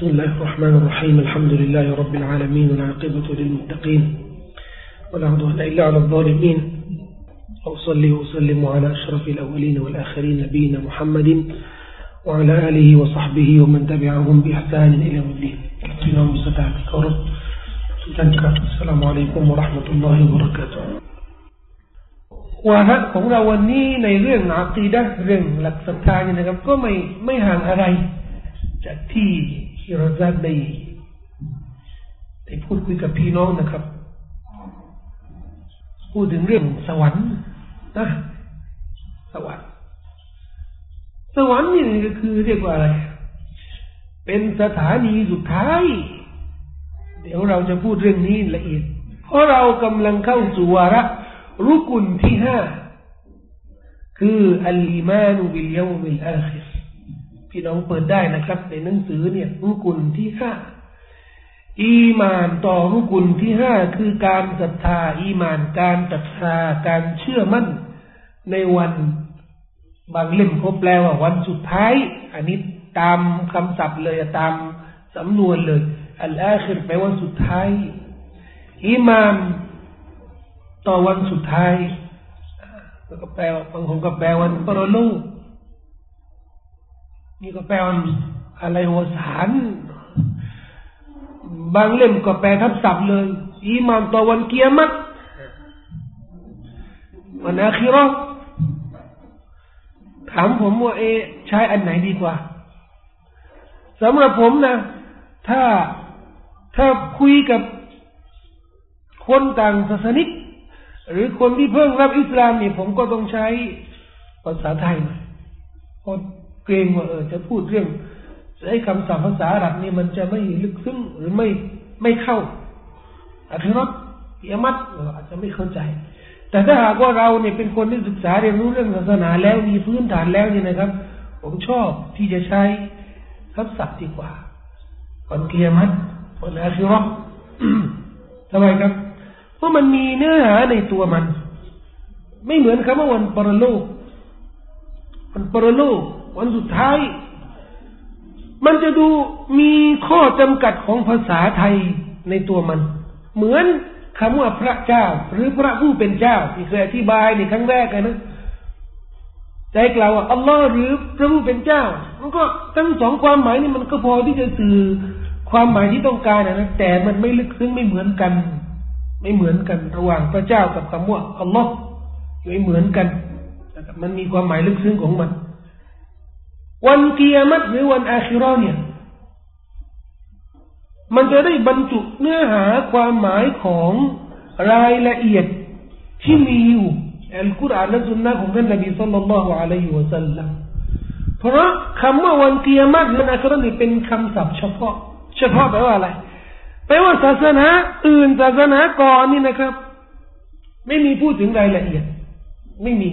بسم الله الرحمن الرحيم الحمد لله رب العالمين والعاقبة للمتقين ولا عدوان إلا على الظالمين وأصلي وأسلم على أشرف الأولين والآخرين نبينا محمد وعلى آله وصحبه ومن تبعهم بإحسان إلى يوم الدين كثيرا مستعد كرم السلام عليكم ورحمة الله وبركاته วาระของเราวันนี้ในเรื่องอากีดะเรื่องหลักศรัทธาเนี่ยนะครับ ก็ไม่ไม่ห่างอะไร จากที่ ที่เราได้ได้พูดคุยกับพี่น้องนะครับ พูดถึงเรื่องสวรรค์นะสวรรค์ สวรรค์นี่ก็คือเรียกว่าอะไร เป็นสถานีสุดท้าย เดี๋ยวเราจะพูดเรื่องนี้ละเอียด เพราะเรากำลังเข้าสู่วาระรุกุนที่ห้าคืออัลอีมานุบิลยามิลอาคิร พี่น้องเปิดได้นะครับ ในหนังสือเนี่ยรุกุนที่ห้าอีมานต่อรุกุนที่ห้าคือการศรัทธา อีมานการศรัทธาการเชื่อมั่นในวันบางเล่มเขาแปลว่าวันสุดท้าย อันนี้ตามคำศัพท์เลยตามสำนวนเลยอัลอาคิรแปลว่าสุดท้ายอีมานต่อวันสุดท้ายแล้วก็แปลบางคนก็แปลวันปรโลก นี่ก็แปลวันอะไรหัวสารบางเล่มก็แปลทับศัพท์เลย อีมานต่อวันเกียรติวันอาคิรอถามผมว่าเอ ใช้อันไหนดีกว่าสำหรับผมนะ ถ้าถ้าคุยกับคนต่างศาสนิก หรือคนที่เพิ่งรับอิสลามนี่ผมก็ต้องใช้ภาษาไทยเพราะ เกรงว่าเออจะพูดเรื่องใช้คำศัพท์ภาษาอาหรับนี่มันจะไม่ลึกซึ้งหรือไม่ไม่เข้าอาทิรถเยมัดเราอาจจะไม่เข้าใจ แต่ถ้าหากว่าเราเนี่ยเป็นคนที่ศึกษาเรียนรู้เรื่องศาสนาแล้วมีพื้นฐานแล้วเนี่ยนะครับ ผมชอบที่จะใช้คำศัพท์ดีกว่าก่อนเกียมัดก่อนอาทิรถทำไมครับ เพราะมันมีเนื้อหาในตัวมัน ไม่เหมือนคำว่าวันปรโลกวันปรโลก วันสุดท้าย มันจะดูมีข้อจำกัดของภาษาไทยในตัวมัน เหมือนคำว่าพระเจ้า หรือพระผู้เป็นเจ้า ที่เคยอธิบายในครั้งแรกนะใจกล่าวว่าอัลลอฮ์หรือพระผู้เป็นเจ้า มันก็ทั้งสองความหมายนี่มันก็พอที่จะสื่อความหมายที่ต้องการนะแต่มันไม่ลึกซึ้งไม่เหมือนกัน ไม่เหมือนกันระหว่างพระเจ้ากับคำว่าอัลลอฮ์ไม่เหมือนกันมันมีความหมายลึกซึ้งของมัน วันเกียรติหรือวันอาคิรอเนี่ยมันจะได้บรรจุเนื้อหาความหมายของรายละเอียดที่มีอยู่อัลกุรอานและสุนนะของท่านนบีสุลต่านละฮ์อะลัยฮิวะสัลลัมเพราะคำว่าวันเกียรติและอาคิรอนี่เป็นคำศัพท์เฉพาะ เฉพาะแปลว่าอะไรแปลว่าศาสนาอื่นศาสนาก่อนนี่นะครับ ไม่มีพูดถึงรายละเอียด ไม่มี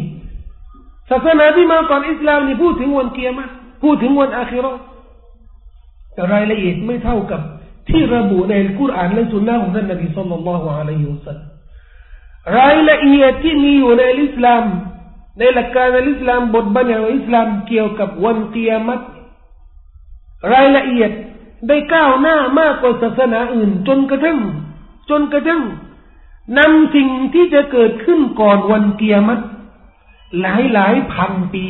ศาสนาที่มาก่อนอิสลามนี่พูดถึงวันเกียรติ พูดถึงวันอาคิรอแต่รายละเอียดไม่เท่ากับ ที่ระบุในคุรานและสุนนะของท่านนบีสุลต่านละฮ์อะลัยฮิวสัลรายละเอียดที่มีอยู่ในอิสลามในหลักการในอิสลามบทบัญญัติอิสลามเกี่ยวกับวันเกียรติรายละเอียดได้ก้าวหน้ามากกว่าศาสนาอื่น จนกระทั่งจนกระทั่งนำสิ่งที่จะเกิดขึ้นก่อนวันเกียรติหลายหลายพันปี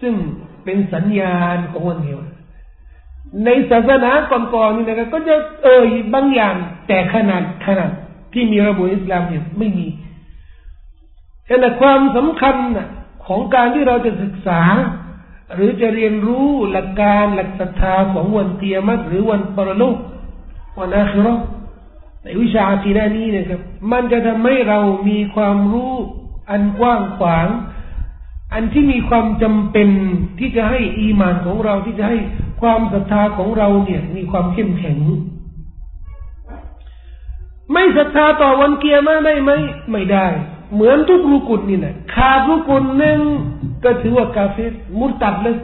ซึ่ง เป็นสัญญาณของวันเดียวในศาสนาก่อนๆนี่นะครับก็จะเอ่ยบางอย่าง แต่ขนาดขนาดที่มีระบบอิสลามเนี่ยไม่มีแต่ความสำคัญของการที่เราจะศึกษา หรือจะเรียนรู้หลักการหลักศรัทธาของวันเตียมัตหรือวันปรโลกวันอาคิรอในวิชาอาคีดานี้นะครับ มันจะทำให้เรามีความรู้อันกว้างขวาง อันที่มีความจำเป็นที่จะให้อีมานของเราที่จะให้ความศรัทธาของเราเนี่ย มีความเข้มแข็ง ไม่ศรัทธาต่อวันเกียร์มาได้ไหมไม่ได้ เหมือนทุกรุกุลนี่นะขาดรุกุลหนึ่งก็ถือว่ากาเฟรมุตัดเลย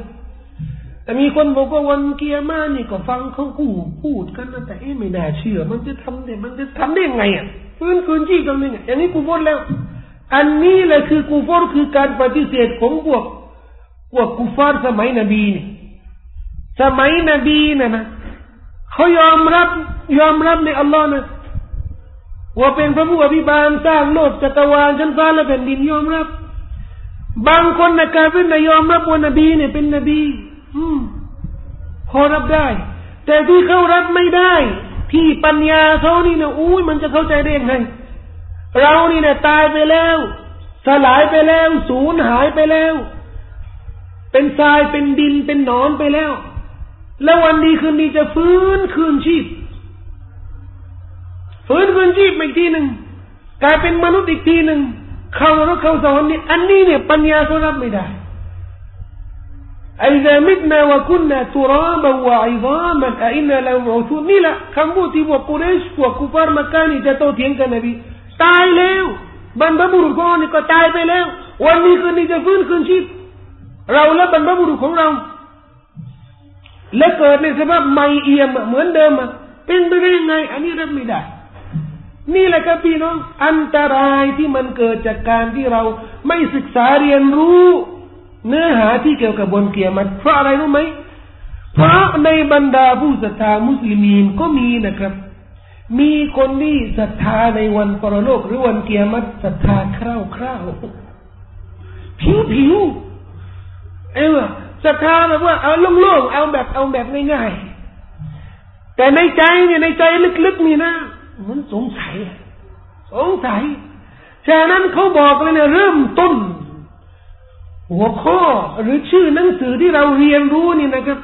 แต่มีคนบอกว่าวันเกียร์มานี่ก็ฟังเขากูพูดกันนะแต่เอ๊ะไม่น่าเชื่อ มันจะทำได้มันจะทำได้ยังไงอะฟื้นคืนชีพตรงนี้อย่างนี้กูพูดแล้ว อันนี้แหละคือกูฟอร์คือการปฏิเสธของพวกพวกกูฟาร์สมัยนบีนี่สมัยนบีนะนะเขายอมรับยอมรับในอัลลอฮ์นะว่าเป็นพระผู้อภิบาลสร้างโลกจักรวาลชั้นฟ้าและแผ่นดินยอมรับบางคนนะกาเป็นยอมรับว่านบีเนี่ยเป็นนบี อืมพอรับได้ แต่ที่เขารับไม่ได้ ที่ปัญญาเขานี่นะอุ้ยมันจะเข้าใจได้ยังไง เรานี่เนี่ยตายไปแล้วสลายไปแล้วสูญหายไปแล้ว เป็นทรายเป็นดินเป็นหนอนไปแล้ว แล้ววันดีคืนดีจะฟื้นคืนชีพ ฟื้นคืนชีพอีกทีหนึ่งกลายเป็นมนุษย์อีกทีหนึ่งเข้านรกเข้าสวรรค์นี่อันนี้เนี่ยปัญญาเขารับไม่ได้أئذا متنا وكنا ترابا وعظاما أئنا لمبعوثونนี่แหละคำพูดที่พวกกุเรชพวกกุฟฟารมักกะฮ์นี่จะโตเถียงกันนบี ตายแล้วบรรพบุรุษของเรานี่ก็ตายไปแล้ว วันนี้คืนนี้จะฟื้นคืนชีพเราและบรรพบุรุษของเรา และเกิดในสภาพไม่เอี่ยมเหมือนเดิมเป็นไปได้ยังไง อันนี้รับไม่ได้นี่แหละครับพี่น้องอันตรายที่มันเกิดจากการที่เราไม่ศึกษาเรียนรู้ เนื้อหาที่เกี่ยวกับบนเกียรมันเพราะอะไรรู้ไหมเพราะในบรรดาผู้ศรัทธามุสลิมีนก็มีนะครับ มีคนที่ศรัทธาในวันปรโลกหรือวันเกียรติศรัทธาคร่าวคร่าวผิวผิวเออศรัทธาแบบว่าเอาโล่งๆเอาแบบเอาแบบง่ายๆแต่ในใจเนี่ยในใจลึกๆนี่นะมันสงสัยสงสัยฉะนั้นเขาบอกเลยเนี่ยเริ่มต้น หัวข้อหรือชื่อหนังสือที่เราเรียนรู้นี่นะครับ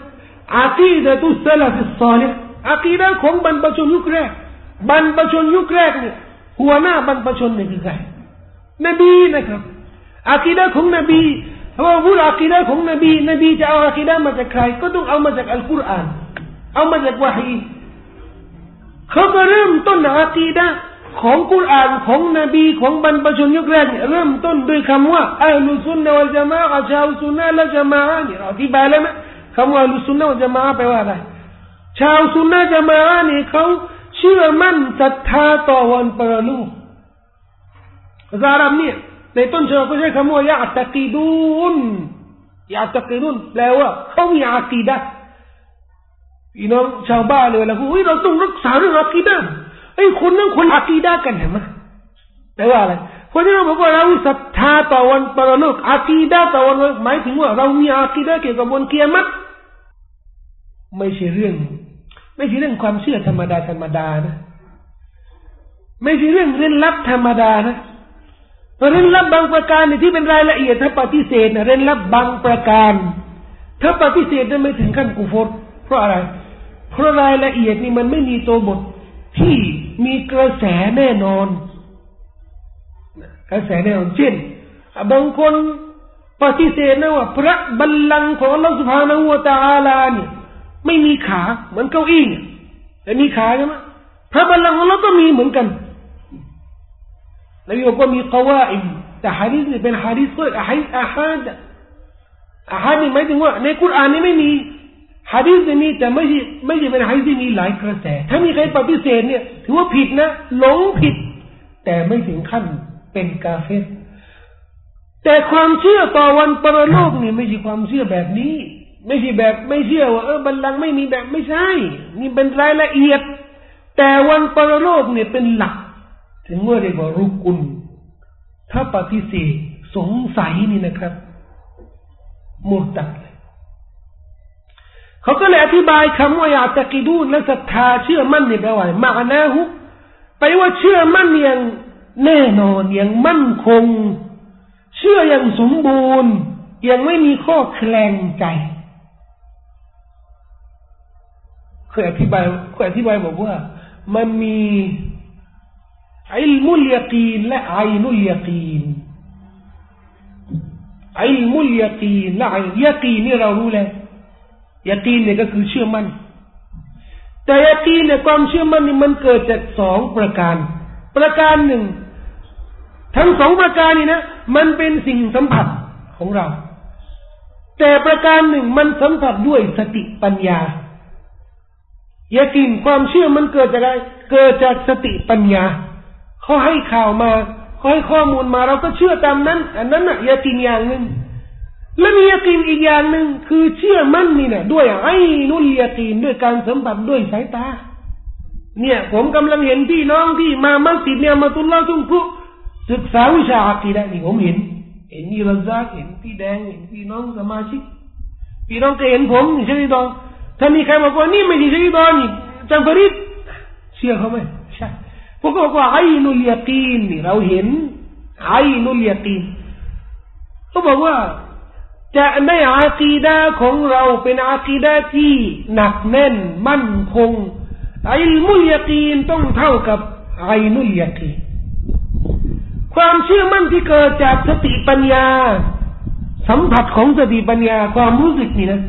عقيدة السلف الصالحอาคีดะของบรรพชนยุคแรก บรรพชนยุคแรกเนี่ยหัวหน้าบรรพชนเนี่ยคือใครนบีนะครับอาคีดะของนบีเพราะว่าพูดอาคีดะของนบีนบีจะเอาอาคีดะมาจากใคร ก็ต้องเอามาจากอัลกุรอานเอามาจากวะฮีเขาก็เริ่มต้นอาคีดะของกุรอานของนบีของบรรพชนยุคแรกเริ่มต้นด้วยคำว่าأهل السنة والجماعةชาวสุนนะและจามะนี่เราอธิบายแล้วนะคำว่าอัลลุสุนนะวัลจามะแปลว่าอะไรชาวสุนนะจามะนี่เขา ชื่อมั่นศรัทธาต่อวันปรลูกภาษาอาหรับเนี่ยในต้นฉบับก็ใช้คำว่ายาตะกีดูนยาตะกีดูนแปลว่าเขามีอากีดะพี่น้องชาวบ้านเลยแล้วพูดเราต้องรักษาเรื่องอากีดะไอ้คนนั้นคนอากีดะกันเห็นไหมแปลว่าอะไรเพราะที่เราบอกว่าเราศรัทธาต่อวันปรโลกอากีดะต่อวันหมายถึงว่าเรามีอากีดะเกี่ยวกับวันเกียรติไม่ใช่เรื่อง ไม่ใช่เรื่องความเชื่อธรรมดาธรรมดานะ ไม่ใช่เรื่องเร้นลับธรรมดานะเร้นลับบางประการที่เป็นรายละเอียดถ้าปฏิเสธนะเร้นลับบางประการ ถ้าปฏิเสธนั้นไม่ถึงขั้นกุฟรเพราะอะไร เพราะรายละเอียดนี่มันไม่มีตัวบทที่มีกระแสแน่นอนกระแสแน่นอนเช่นบางคนปฏิเสธนะว่าพระบัลลังก์ของเราสุภาณหัวตาลาเนี่ย ไม่มีขาเหมือนเก้าอี้แต่มีขาใช่ไหมพระบัลลังก์ของเราก็มีเหมือนกันแล้วบอกว่ามีกวาอิมแต่ฮะดิษนี่เป็นฮะดิษก็อะฮิอะฮัดอะฮัดนี่หมายถึงว่าในคุรานนี่ไม่มีฮะดีษนี้แต่ไม่ใช่ไม่ใช่เป็นฮะดีษที่มีหลายกระแส ถ้ามีใครปฏิเสธเนี่ย ถือว่าผิดนะหลงผิด แต่ไม่ถึงขั้นเป็นกาเฟตแต่ความเชื่อต่อวันปรโลกนี่ไม่ใช่ความเชื่อแบบนี้ ไม่ใช่แบบไม่เชื่อว่าเออบัลลังก์ไม่มีแบบไม่ใช่ นี่เป็นรายละเอียด แต่วันปรโลกเนี่ยเป็นหลัก ถึงว่าเรียกว่ารุกุล ถ้าปฏิเสธสงสัยนี่นะครับมุตัดเลยเขาก็เลยอธิบายคำว่ายาตะกิดูและศรัทธาเชื่อมั่นในแปลว่ามานาหุไปว่าเชื่อมั่นอย่างแน่นอนอย่างมั่นคง เชื่ออย่างสมบูรณ์ยังไม่มีข้อแคลงใจ เคยอธิบายเคยอธิบายบอกว่า มันมีอิลมุลยากีนและไอนุลยากีนอิลมุลยากีนและไอยากีนนี่เรารู้แล้วยากีนเนี่ยก็คือเชื่อมั่นแต่ยากีนเนี่ยความเชื่อมั่นนี่มันเกิดจากสองประการ ประการหนึ่ง ทั้งสองประการนี่นะมันเป็นสิ่งสัมผัสของเรา แต่ประการหนึ่งมันสัมผัสด้วยสติปัญญา ยากีนความเชื่อมันเกิดจากอะไร เกิดจากสติปัญญาเขาให้ข่าวมาเขาให้ข้อมูลมาเราก็เชื่อตามนั้น อันนั้นน่ะยากีนอย่างหนึ่งและมียากีนอีกอย่างหนึ่งคือเชื่อมั่นนี่นะด้วยไอ้นุลยากีนด้วยการสัมผัสด้วยสายตา เนี่ย ผมกำลังเห็นพี่น้องที่มามัสยิดเนี่ยมาตุลลาทุ่งคุศึกษาวิชาอักีดะนี่ผมเห็น เห็นมีรัซากเห็นพี่แดงเห็นพี่น้องสมาชิก พี่น้องก็เห็นผมใช่ไหมตอน ถ้ามีใครบอกว่านี่ไม่ใช่ใช่ตอนนี่จังฟริดเชื่อเขาไหมใช่พวกเขาบอกว่าไอ้นุลยากีนนี่เราเห็นไอ้นุลยากีนเขาบอกว่าจะในอาคีดาของเราเป็นอาคีดาที่หนักแน่นมั่นคงไอ้มุลยากีนต้องเท่ากับไอ้นุลยากีนความเชื่อมั่นที่เกิดจากสติปัญญา สัมผัสของสติปัญญาความรู้สึกนี่นะ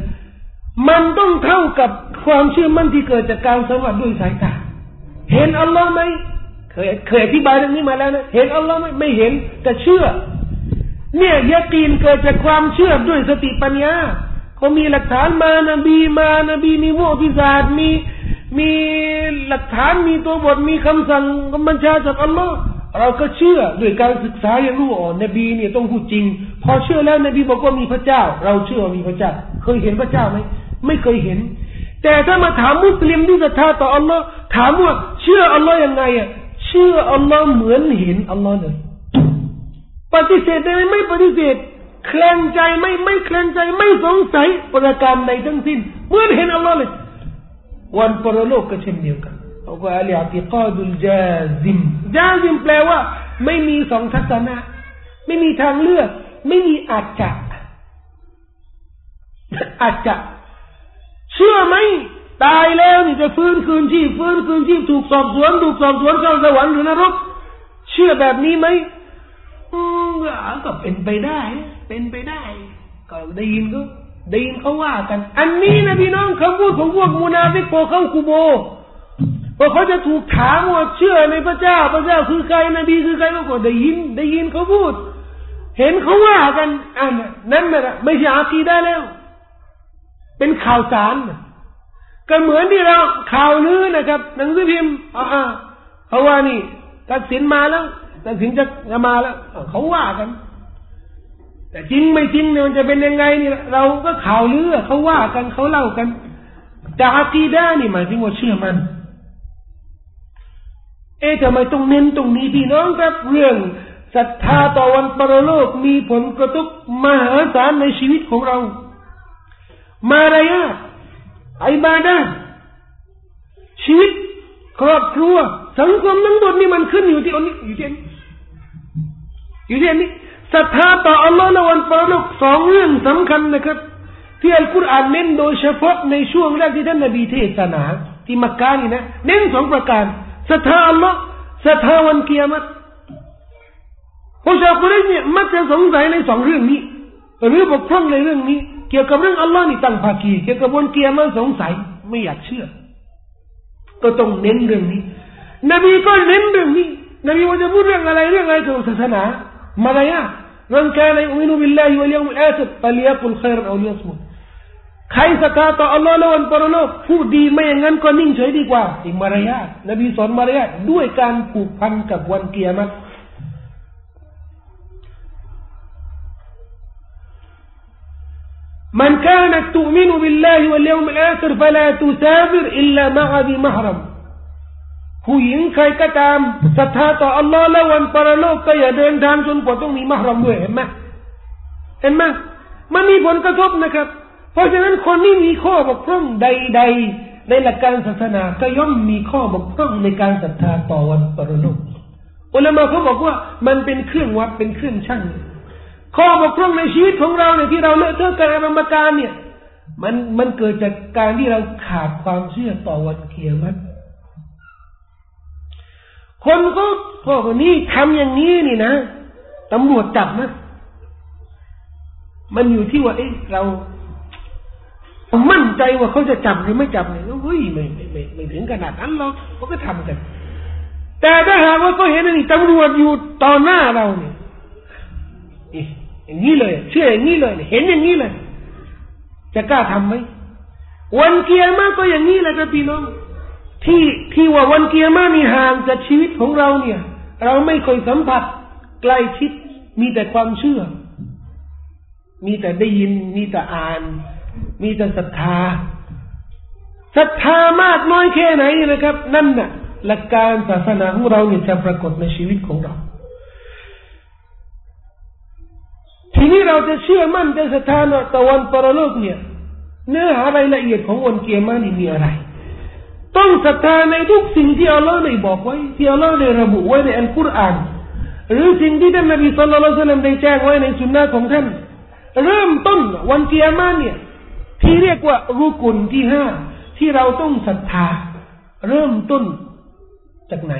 มันต้องเท่ากับความเชื่อมั่นที่เกิดจากการสัมผัสด้วยสายตาเห็นอัลลอฮ์ไหมเคยเคยอธิบายเรื่องนี้มาแล้วนะเห็นอัลลอฮ์ไหมไม่เห็นแต่เชื่อ เนี่ยยากีนเกิดจากความเชื่อด้วยสติปัญญาเขามีหลักฐานมานบีมานบีมีมุอิศาสตร์มีมีหลักฐานมีตัวบทมีคำสั่งกำบัญชาจากอัลลอฮ์เราก็เชื่อด้วยการศึกษาอย่างรู้อ๋อนบีเนี่ยต้องพูดจริง พอเชื่อแล้วนบีบอกว่ามีพระเจ้า เราเชื่อว่ามีพระเจ้า เคยเห็นพระเจ้าไหม ไม่เคยเห็น แต่ถ้ามาถามมุสลิมที่ศรัทธาต่ออัลลอฮ์ถามว่าเชื่ออัลลอฮ์ยังไงอะเชื่ออัลลอฮ์เหมือนเห็นอัลลอฮ์เลยปฏิเสธได้ไหมไม่ปฏิเสธเคลงใจไม่ไม่เคลงใจไม่สงสัยประการใดทั้งสิ้นเมื่อเห็นอัลลอฮ์เลยวันปรโลกก็เช่นเดียวกันเขาก็الاعتقاد الجازم جازم แปลว่า ไม่มีสองทัศนะ ไม่มีทางเลือก ไม่มีอาจจะอาจจะ เชื่อไหมตายแล้วนี่จะฟื้นคืนชีพฟื้นคืนชีพถูกสอบสวนถูกสอบสวนเข้าสวรรค์หรือนรก เชื่อแบบนี้ไหมอืมก็เป็นไปได้ เป็นไปได้ ก็ได้ยินก็ได้ยินเขาว่ากัน อันนี้นะพี่น้องคำพูดของพวกมูนาฟิกโกเข้ากุโบร์พอเขาจะถูกถามว่าเชื่อในพระเจ้า พระเจ้าคือใครนบีคือใครก็ได้ยิน ได้ยินเขาพูด เห็นเขาว่ากันอันนั้นนะไม่ใช่อาคีได้แล้ว เป็นข่าวสารก็เหมือนที่เราข่าวลือนะครับ หนังสือพิมพ์อ่าเขาว่านี่ตัดสินมาแล้วตัดสินจะจะมาแล้วเขาว่ากัน แต่จริงไม่จริงเนี่ยมันจะเป็นยังไงนี่เราก็ข่าวลือเขาว่ากันเขาเล่ากัน แต่อากีดานี่หมายถึงว่าเชื่อมันเอ๊ะทำไมต้องเน้นตรงนี้พี่น้องครับเรื่องศรัทธาต่อวันปรโลกมีผลกระทบมหาศาลในชีวิตของเรา มารยาทไอบาดาชีวิตครอบครัว สังคมทั้งหมดนี่มันขึ้นอยู่ที่อันนี้อยู่ที่อันนี้อยู่ที่อันนี้ศรัทธาต่ออัลลอฮ์และวันปรโลกสองเรื่องสำคัญนะครับ ที่อัลกุรอานเน้นโดยเฉพาะในช่วงแรกที่ท่านนบีเทศนา ที่มักกะนี่นะเน้นสองประการศรัทธาอัลลอฮ์ศรัทธาวันเกียรติผู้ชาวคนนี้เนี่ยมักจะสงสัยในสองเรื่องนี้ หรือบกพร่องในเรื่องนี้ เกี่ยวกับเรื่องอัลลอฮ์นี่ตั้งภาคีเกี่ยวกับวันเกียรติสงสัยไม่อยากเชื่อ ก็ต้องเน้นเรื่องนี้ นบีก็เน้นเรื่องนี้ นบีว่าจะพูดเรื่องอะไรเรื่องอะไรเกี่ยวกับศาสนามารยาทมันแค่ในอุมินุบิลลาฮิวะลยามุลอาคิรฟะลียกุลขัยรเอาลียสมุใครศรัทธาต่ออัลลอฮ์และวันปรโลกพูดดีไม่อย่างนั้นก็นิ่งเฉยดีกว่าอีกมารยาทนบีสอนมารยาทด้วยการผูกพันกับวันเกียรติ من كانت تؤمن بالله واليوم الآخر فلا تسافر إلا مع ذي محرم ผู้หญิงใครก็ตามศรัทธาต่ออัลลอฮ์และวันปรโลกก็อย่าเดินทางจนกว่าต้องมีมหรมด้วยเห็นไหมเห็นไหมมันมีผลกระทบนะครับเพราะฉะนั้นคนที่มีข้อบกพร่องใด ๆ ในหลักการศาสนาก็ย่อมมีข้อบกพร่องในการศรัทธาต่อวันปรโลกอุลามะเขาบอกว่ามันเป็นเครื่องวัดเป็นเครื่องชั่ง ข้อบกพร่องในชีวิตของเราเนี่ยที่เราเลอะเทอะการรำการเนี่ย มันมันเกิดจากการที่เราขาดความเชื่อต่อวันเกียรติคนก็พวกนี้ทำอย่างนี้นี่นะตำรวจจับนะมันอยู่ที่ว่าเอ๊ะเรามั่นใจว่าเขาจะจับหรือไม่จับเนี่ยเฮ้ยไม่ไม่ไม่ไม่ถึงขนาดนั้นหรอกเขาก็ทำกัน แต่ถ้าหากว่าเขาเห็นนี่ตำรวจอยู่ต่อหน้าเราเนี่ย อย่างนี้เลยเชื่ออย่างนี้เลย เห็นอย่างนี้เลย จะกล้าทำไหมวันเกียร์มาก็อย่างนี้แหละครับพี่น้องที่ที่ว่าวันเกียร์มามีห่างจากชีวิตของเราเนี่ย เราไม่เคยสัมผัสใกล้ชิดมีแต่ความเชื่อ มีแต่ได้ยิน มีแต่อ่าน มีแต่ศรัทธาศรัทธามากน้อยแค่ไหนนะครับ นั่นน่ะหลักการศาสนาของเราเนี่ยจะปรากฏในชีวิตของเรา ทีนี้เราจะเชื่อมั่นจะศรัทธาต่อวันปรโลกเนี่ย เนื้อหารายละเอียดของวันเกียรมานี่มีอะไร ต้องศรัทธาในทุกสิ่งที่อัลลอฮ์ได้บอกไว้ที่อัลลอฮ์ได้ระบุไว้ในอัลกุรอานหรือสิ่งที่ท่านนบีสุลต่านได้แจ้งไว้ในสุนนะของท่าน เริ่มต้นวันเกียรมาเนี่ย ที่เรียกว่ารุกุลที่ห้าที่เราต้องศรัทธา เริ่มต้นจากไหน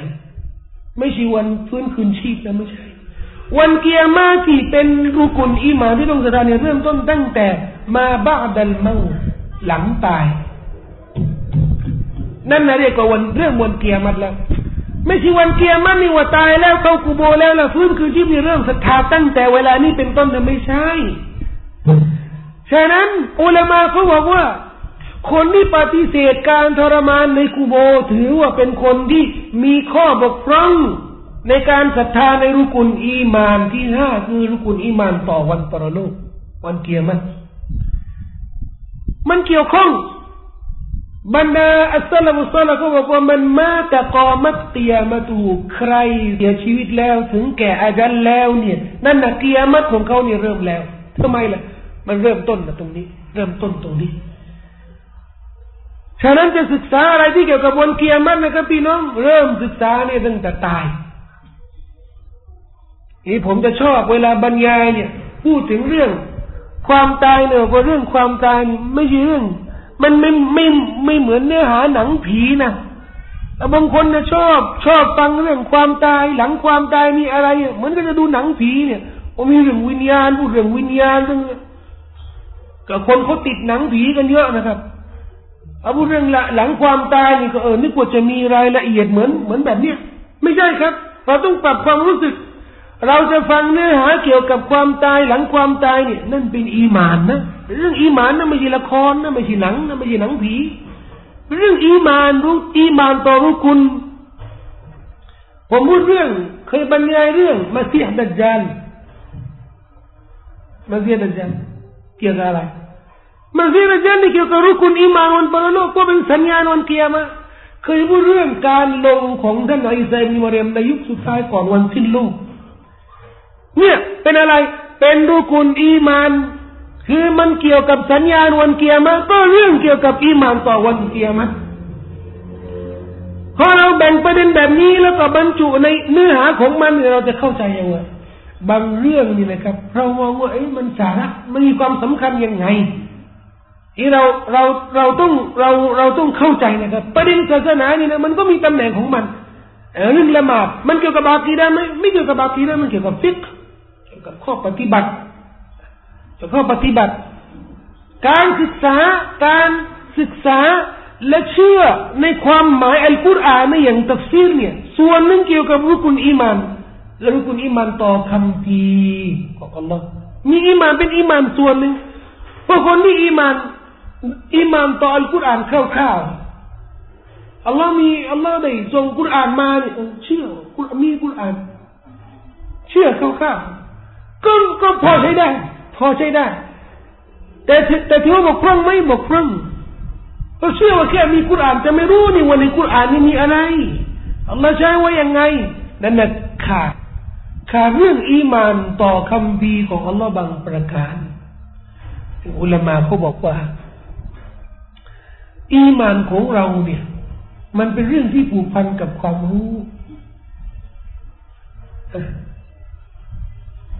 ไม่ใช่วันฟื้นคืนชีพนะไม่ใช่ วันเกียร์มาที่เป็นรุกุลอีมาที่ต้องศรัทธาเนี่ยเริ่มต้นตั้งแต่มาบ้าดัลเมาหลังตาย นั่นนะเรียกว่าวันเรื่องวันเกียร์มัดแล้ว ไม่ใช่วันเกียร์มันนี่ว่าตายแล้วเข้ากูโบแล้วล้วฟื้นคืนชีพนี่เรื่องศรัทธาตั้งแต่เวลานี้เป็นต้นนะไม่ใช่ ฉะนั้นอุลามาเขาบอกว่า คนที่ปฏิเสธการทรมานในกูโบ ถือว่าเป็นคนที่มีข้อบกพร่อง ในการศรัทธาในรุกุลอีมานที่ห้าคือรุกุลอีมานต่อวันปรโลก วันเกียรมันมันเกี่ยวข้องบรรดาอัสลามุสลาก็บอกว่ามันมาแตะกอมัตเตียมาตูใครเสียชีวิตแล้วถึงแก่อาจันแล้วเนี่ยนั่นนะเกียรมัตของเขาเนี่ยเริ่มแล้วทำไมล่ะ มันเริ่มต้นมาตรงนี้ เริ่มต้นตรงนี้ฉะนั้นจะศึกษาอะไรที่เกี่ยวกับวันเกียรมันนะครับพี่น้อง เริ่มศึกษาเนี่ยตั้งแต่ตาย นี่ผมจะชอบเวลาบรรยายเนี่ย พูดถึงเรื่อง ความตายเนี่ยว่าเรื่องความตายไม่ใช่เรื่อง มันไม่ไม่ไม่เหมือนเนื้อหาหนังผีนะแต่บางคนนะชอบ ชอบฟังเรื่องความตาย หลังความตายมีอะไรเหมือนก็จะดูหนังผีเนี่ยว่ามีเรื่องวิญญาณพูดเรื่องวิญญาณเรื่องกับคนเขาติดหนังผีกันเยอะนะครับเอาพูดเรื่องหลังความตายนี่ก็เออนึกว่าจะมีรายละเอียดเหมือนเหมือนแบบเนี้ยไม่ใช่ครับ เราต้องปรับความรู้สึก เราจะฟังเนื้อหาเกี่ยวกับความตายหลังความตายเนี่ย นั่นเป็นอีมานนะเรื่องอีมานนั่นไม่ใช่ละครนะไม่ใช่หนังนะไม่ใช่หนังผีเรื่องอีมานรู้อีมานต่อรู้คุณ ผมพูดเรื่องเคยบรรยายเรื่องมาเสียดัจจานมาเสียดัจจานเกี่ยวกับอะไรมันซีระจันนี่เกี่ยวกับรุกุลอิมานวันปรโลกก็เป็นสัญญาณวันเกียรมาเคยพูดเรื่องการลงของท่านอิสราเอลมารยมในยุคสุดท้ายก่อนวันสิ้นโลก เนี่ยเป็นอะไร เป็นรุกุลอีมาน คือมันเกี่ยวกับสัญญาณวันเกียร์มาก็เรื่องเกี่ยวกับอีมานต่อวันเกียร์มาพอเราแบ่งประเด็นแบบนี้แล้วก็บรรจุในเนื้อหาของมันเราจะเข้าใจยังไงบางเรื่องนี่นะครับ เรามองว่าเอ้มันสาระมันมีความสำคัญยังไงที่เราเราเราต้องเราเราต้องเข้าใจนะครับ ประเด็นศาสนานี่นะมันก็มีตำแหน่งของมันเรื่องละหมาดมันเกี่ยวกับบากีได้ไหมไม่เกี่ยวกับบากีได้มันเกี่ยวกับฟิก ยวกับข้อปฏิบัติเกี่ยวกับข้อปฏิบัติ การศึกษาการศึกษาและเชื่อในความหมายอัลกุรอานในอย่างตัฟซีรเนี่ย ส่วนหนึ่งเกี่ยวกับรุกนุลอีมานและรุกนุลอีมานต่อคัมภีร์ของอัลลอฮ์มีอีมานเป็นอีมานส่วนหนึ่งพวกคนที่อีมานอิมานต่ออัลกุรอานคร่าวๆอัลลอฮ์มีอัลลอฮ์ได้ส่งกุรอานมาเนี่ยเชื่อกุรมีกุรอาน เชื่อคร่าวๆ ก็ก็พอใช้ได้ พอใช้ได้ แต่แต่ที่ว่าบกพร่องไม่บกพร่องก็เชื่อว่าแค่มีกุรอานจะไม่รู้นี่ว่าในกุรอานนี่มีอะไรอัลลอฮ์ใช้ว่ายังไงนั่นแหละขาดขาดเรื่องอีมานต่อคำบีของอัลลอฮ์บางประการ อุลามาเขาบอกว่า อีมานของเราเนี่ย มันเป็นเรื่องที่ผูกพันกับความรู้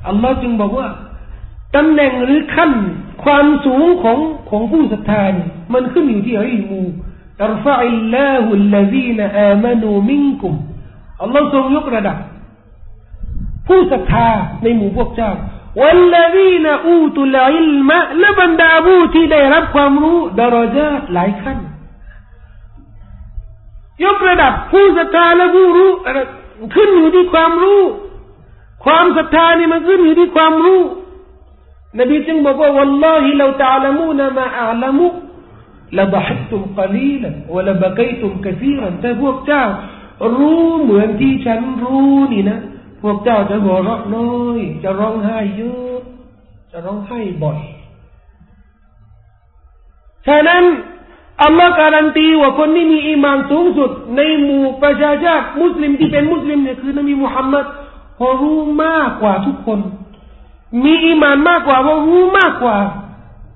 อัลลอฮ์จึงบอกว่าตำแหน่งหรือขั้นความสูงของของผู้ศรัทธาเนี่ยมันขึ้นอยู่ที่อิมูอัลฟาอิลลาฮุลลซีนอามานูมิงกุมอัลลอฮ์ทรงยกระดับ ผู้ศรัทธาในหมู่พวกเจ้าوالذين أوتوا العلمและบรรดาผู้ที่ได้รับความรู้درجاتหลายขั้น ยกระดับผู้ศรัทธาและผู้รู้ขึ้นอยู่ที่ความรู้ ความศรัทธานี่มันขึ้นอยู่ที่ความรู้ นบีจึงบอกว่าวัลลอฮิเราตาลมูนะมาอาลมุละบะฮัตตุมกลีลันวะละบะกยตุมกะซีรันแต่พวกเจ้า รู้เหมือนที่ฉันรู้นี่นะ พวกเจ้าจะหัวเราะน้อย จะร้องไห้เยอะ จะร้องไห้บ่อยฉะนั้นอัลลอฮ์การันตีว่าคนที่มีอีมานสูงสุด ในหมู่ประชาชาติมุสลิมที่เป็นมุสลิมเนี่ยคือนบีมุฮัมมัด พอรู้มากกว่าทุกคน มีอีมานมากกว่าเพอรู้มากกว่า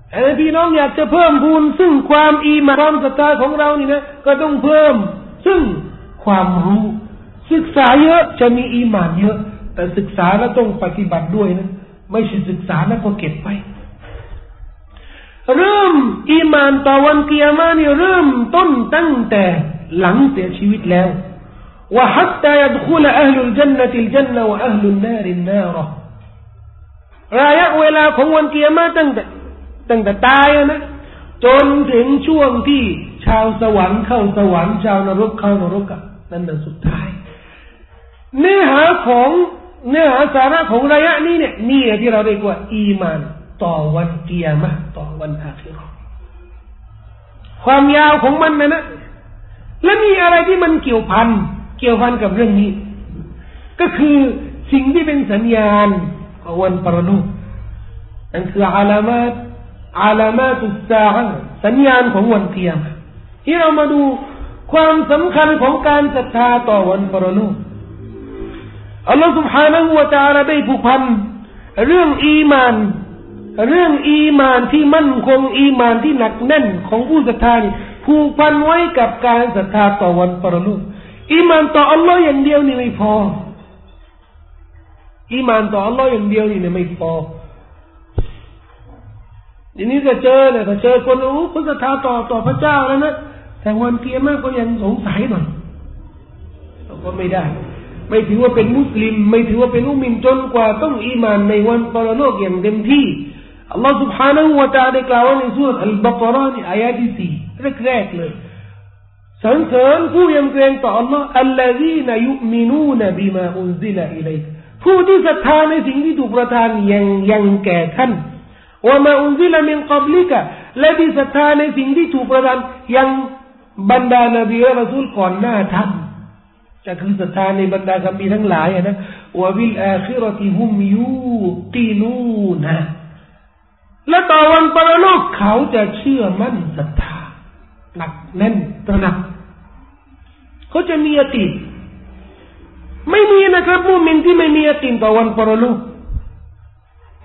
แต่พี่น้องอยากจะเพิ่มพูนซึ่งความอีมานความศรัทธาของเรานี่นะก็ต้องเพิ่ม ซึ่งความรู้ ศึกษาเยอะจะมีอีมานเยอะ แต่ศึกษาแล้วต้องปฏิบัติด้วยนะไม่ใช่ศึกษาแล้วก็เก็บไปเริ่มอีมานต่อวันเกิยามานี่เริ่มต้นตั้งแต่หลังเสียชีวิตแล้ว ว่าฮัตตายัดคุลอัลลุลจันนติลจันนวะอัลลุลนารินาระระยะเวลาของวันกิยามาตั้งแต่ตั้งแต่ตายนะจนถึงช่วงที่ชาวสวรรค์เข้าสวรรค์ชาวนรกเข้านรกกันนั่นเป็นสุดท้าย เนื้อหาของเนื้อหาสาระของระยะนี้เนี่ยนี่ที่เราเรียกว่า อีมาน ต่อวันเกียรมาต่อวันอาคิรอความยาวของมันนะนะและมีอะไรที่มันเกี่ยวพัน เกี่ยวพันกับเรื่องนี้ ก็คือสิ่งที่เป็นสัญญาณของวันปรโลกนั่นคืออาลามาตอาลามาตุสาสัญญาณของวันเกียร์ที่เรามาดูความสำคัญของการศรัทธาต่อวันปรโลกอัลลอฮฺ سبحانه และ تعالى ได้ผูกพันเรื่องอีมานเรื่องอีมานที่มั่นคงอีมานที่หนักแน่นของผู้ศรัทธานี่ผูกพันไว้กับการศรัทธาต่อวันปรโลก อีมานต่ออัลลอฮ์อย่างเดียวนี่ไม่พออีมานต่ออัลลอฮ์อย่างเดียวนี่ไม่พอทีนี้ก็เจอเนี่ยก็เจอคนรู้คนศรัทธาต่อต่อพระเจ้าแล้วนะแต่วันเกียร์มากก็ยังสงสัยหน่อยก็ไม่ได้ ไม่ถือว่าเป็นมุสลิม ไม่ถือว่าเป็นมุมินจนกว่าต้องอีมานในวันปรโลกอย่างเต็มที่อัลลอฮฺ سبحانه และ تعالى ได้กล่าวในสุรอัลบากรานี่อายะที่สี่แรกๆเลย สรรเสริญผู้ยำเกรงต่ออัลลอฮ์والذين يؤمنون بما أنزل إليكผู้ที่ศรัทธาในสิ่งที่ถูกประทานยังยังแก่ท่านوما أنزل من قبلكและที่ศรัทธาในสิ่งที่ถูกประทานยังบรรดานบีและรสูลก่อนหน้าท่านจะคือศรัทธาในบรรดาคัมภีร์ทั้งหลายนะว่าวิลอาคิรติฮุมยูกีนูนะและต่อวันปรโลกเขาจะเชื่อมั่นศรัทธาหนักแน่นตระหนัก เขาจะมียตินไม่มีนะครับมุมินที่ไม่มียตินต่อวันปรโลก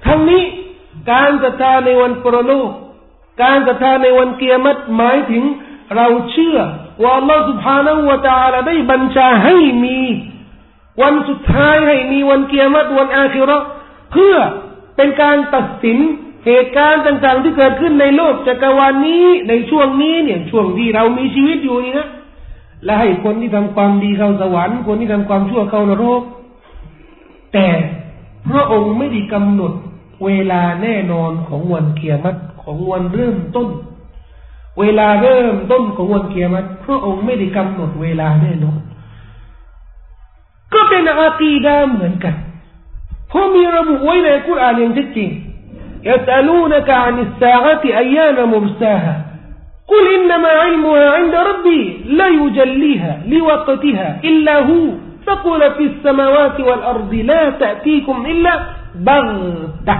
ทั้งนี้การศรัทธาในวันปรโลกการศรัทธาในวันเกียรติหมายถึงเราเชื่อว่าอัลลอฮฺสุบฮานาวะตาลาได้บัญชาให้มี วันสุดท้ายให้มีวันเกียรติวันอาคิเราะเพื่อเป็นการตัดสินเหตุการณ์ต่างๆที่เกิดขึ้นในโลกจักรวาลนี้ในช่วงนี้เนี่ยช่วงที่เรามีชีวิตอยู่นี่นะ และให้คนที่ทำความดีเข้าสวรรค์คนที่ทำความชั่วเข้านรกแต่พระองค์ไม่ได้กำหนดเวลาแน่นอนของวันเกียรติของวันเริ่มต้น เวลาเริ่มต้นของวันเกียรติพระองค์ไม่ได้กำหนดเวลาแน่นอน ก็เป็นอาตีดาเหมือนกันเพราะมีระบุไว้ในกุรอานอย่างชัดเจน يسألونك عن الساعة أيان مرساها قل إنما علمها عند ربي لا يجليها لوقتها إلا هو فقل في السماوات والأرض لا تأتيكم إلا بغتة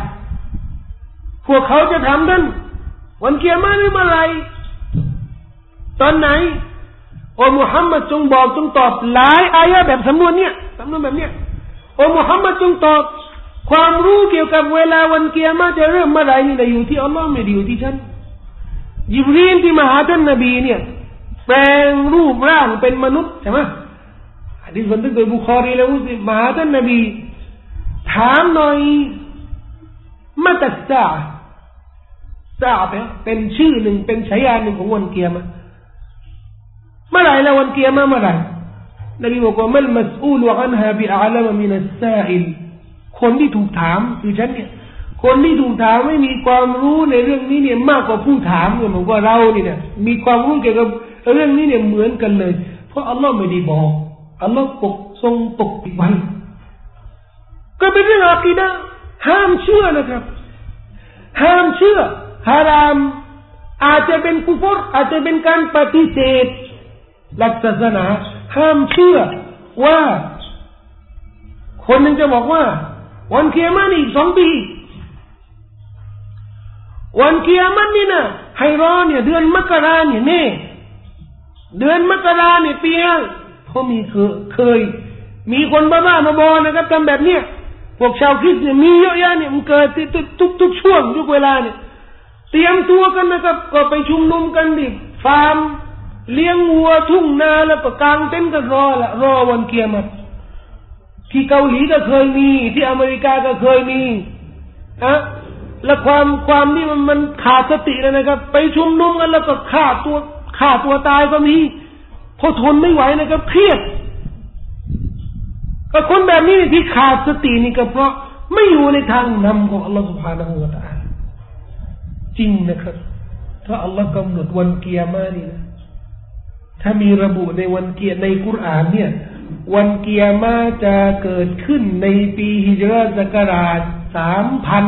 พวกเขาจะถามท่านวันเกียร์มาในเมื่อไรตอนไหนโอ้มุฮัมมัดจงบอกจงตอบหลายอายะแบบสำนวนเนี้ยสำนวนแบบเนี้ยโอ้มุฮัมมัดจงตอบความรู้เกี่ยวกับเวลาวันเกียร์มาจะเริ่มเมื่อไรนี่นะอยู่ที่อัลลอฮ์ไม่ได้อยู่ที่ฉัน ยิบรีนที่มาหาท่านนบีเนี่ย แปลงรูปร่างเป็นมนุษย์ใช่ไหมอันนี้บันทึกโดยบุคอรีแล้วสิมาหาท่านนบี ถามหน่อยมาตัสซาซาเป็นชื่อหนึ่งเป็นฉายาหนึ่งของวันเกียร์มาเมื่อไรแล้ววันเกียร์มาเมื่อไรนบีบอกว่ามัลมัสอูลอันฮาบิอาลามมินัสซาอิลคนที่ถูกถามคือฉันเนี่ย คนที่ถูกถามไม่มีความรู้ในเรื่องนี้เนี่ยมากกว่าผู้ถามเนี่ยเหมือนว่าเราเนี่ย มีความรู้เกี่ยวกับเรื่องนี้เนี่ยเหมือนกันเลย เพราะอัลลอฮ์ไม่ได้บอกอัลลอฮ์ปกทรงปกปิดไว้ก็เป็นเรื่องอาคีดะห้ามเชื่อนะครับ ห้ามเชื่อฮาราม อาจจะเป็นกุฟรอาจจะเป็นการปฏิเสธหลักศาสนา ห้ามเชื่อว่า คนหนึ่งจะบอกว่า วันเคียมานี่อีกสองปี วันเกียรมันนี่นะให้รอเนี่ย เดือนมกราเนี่ยแน่เดือนมกราเนี่ยปีนั้นเพราะมีเคยเคย มีคนบ้าๆมาบอนะครับทำแบบเนี้ยพวกชาวคริสเนี่ยมีเยอะแยะเนี่ยมันเกิดทุกทุกทุกช่วงทุกเวลาเนี่ยเตรียมตัวกันนะครับ ก็ไปชุมนุมกันดิฟาร์มเลี้ยงวัวทุ่งนาแล้วก็กางเต็นท์กันรอละรอวันเกียรติที่เกาหลีก็เคยมี ที่อเมริกาก็เคยมีอะ และความความที่มันมันขาดสติเลยนะครับ ไปชุมนุมกันแล้วก็ฆ่าตัวฆ่าตัวตายก็มีเพราะทนไม่ไหวนะครับเครียดก็คนแบบนี้ที่ขาดสตินี่ก็เพราะไม่อยู่ในทางนำของอัลลอฮฺสุบฮานาหูวตาจริงนะครับ ถ้าอัลลอฮ์กำหนดวันเกียร์มานี่นะถ้ามีระบุในวันเกียร์ในกุรอานเนี่ย วันเกียร์มาจะเกิดขึ้นในปีฮิจรัสกราชสามพัน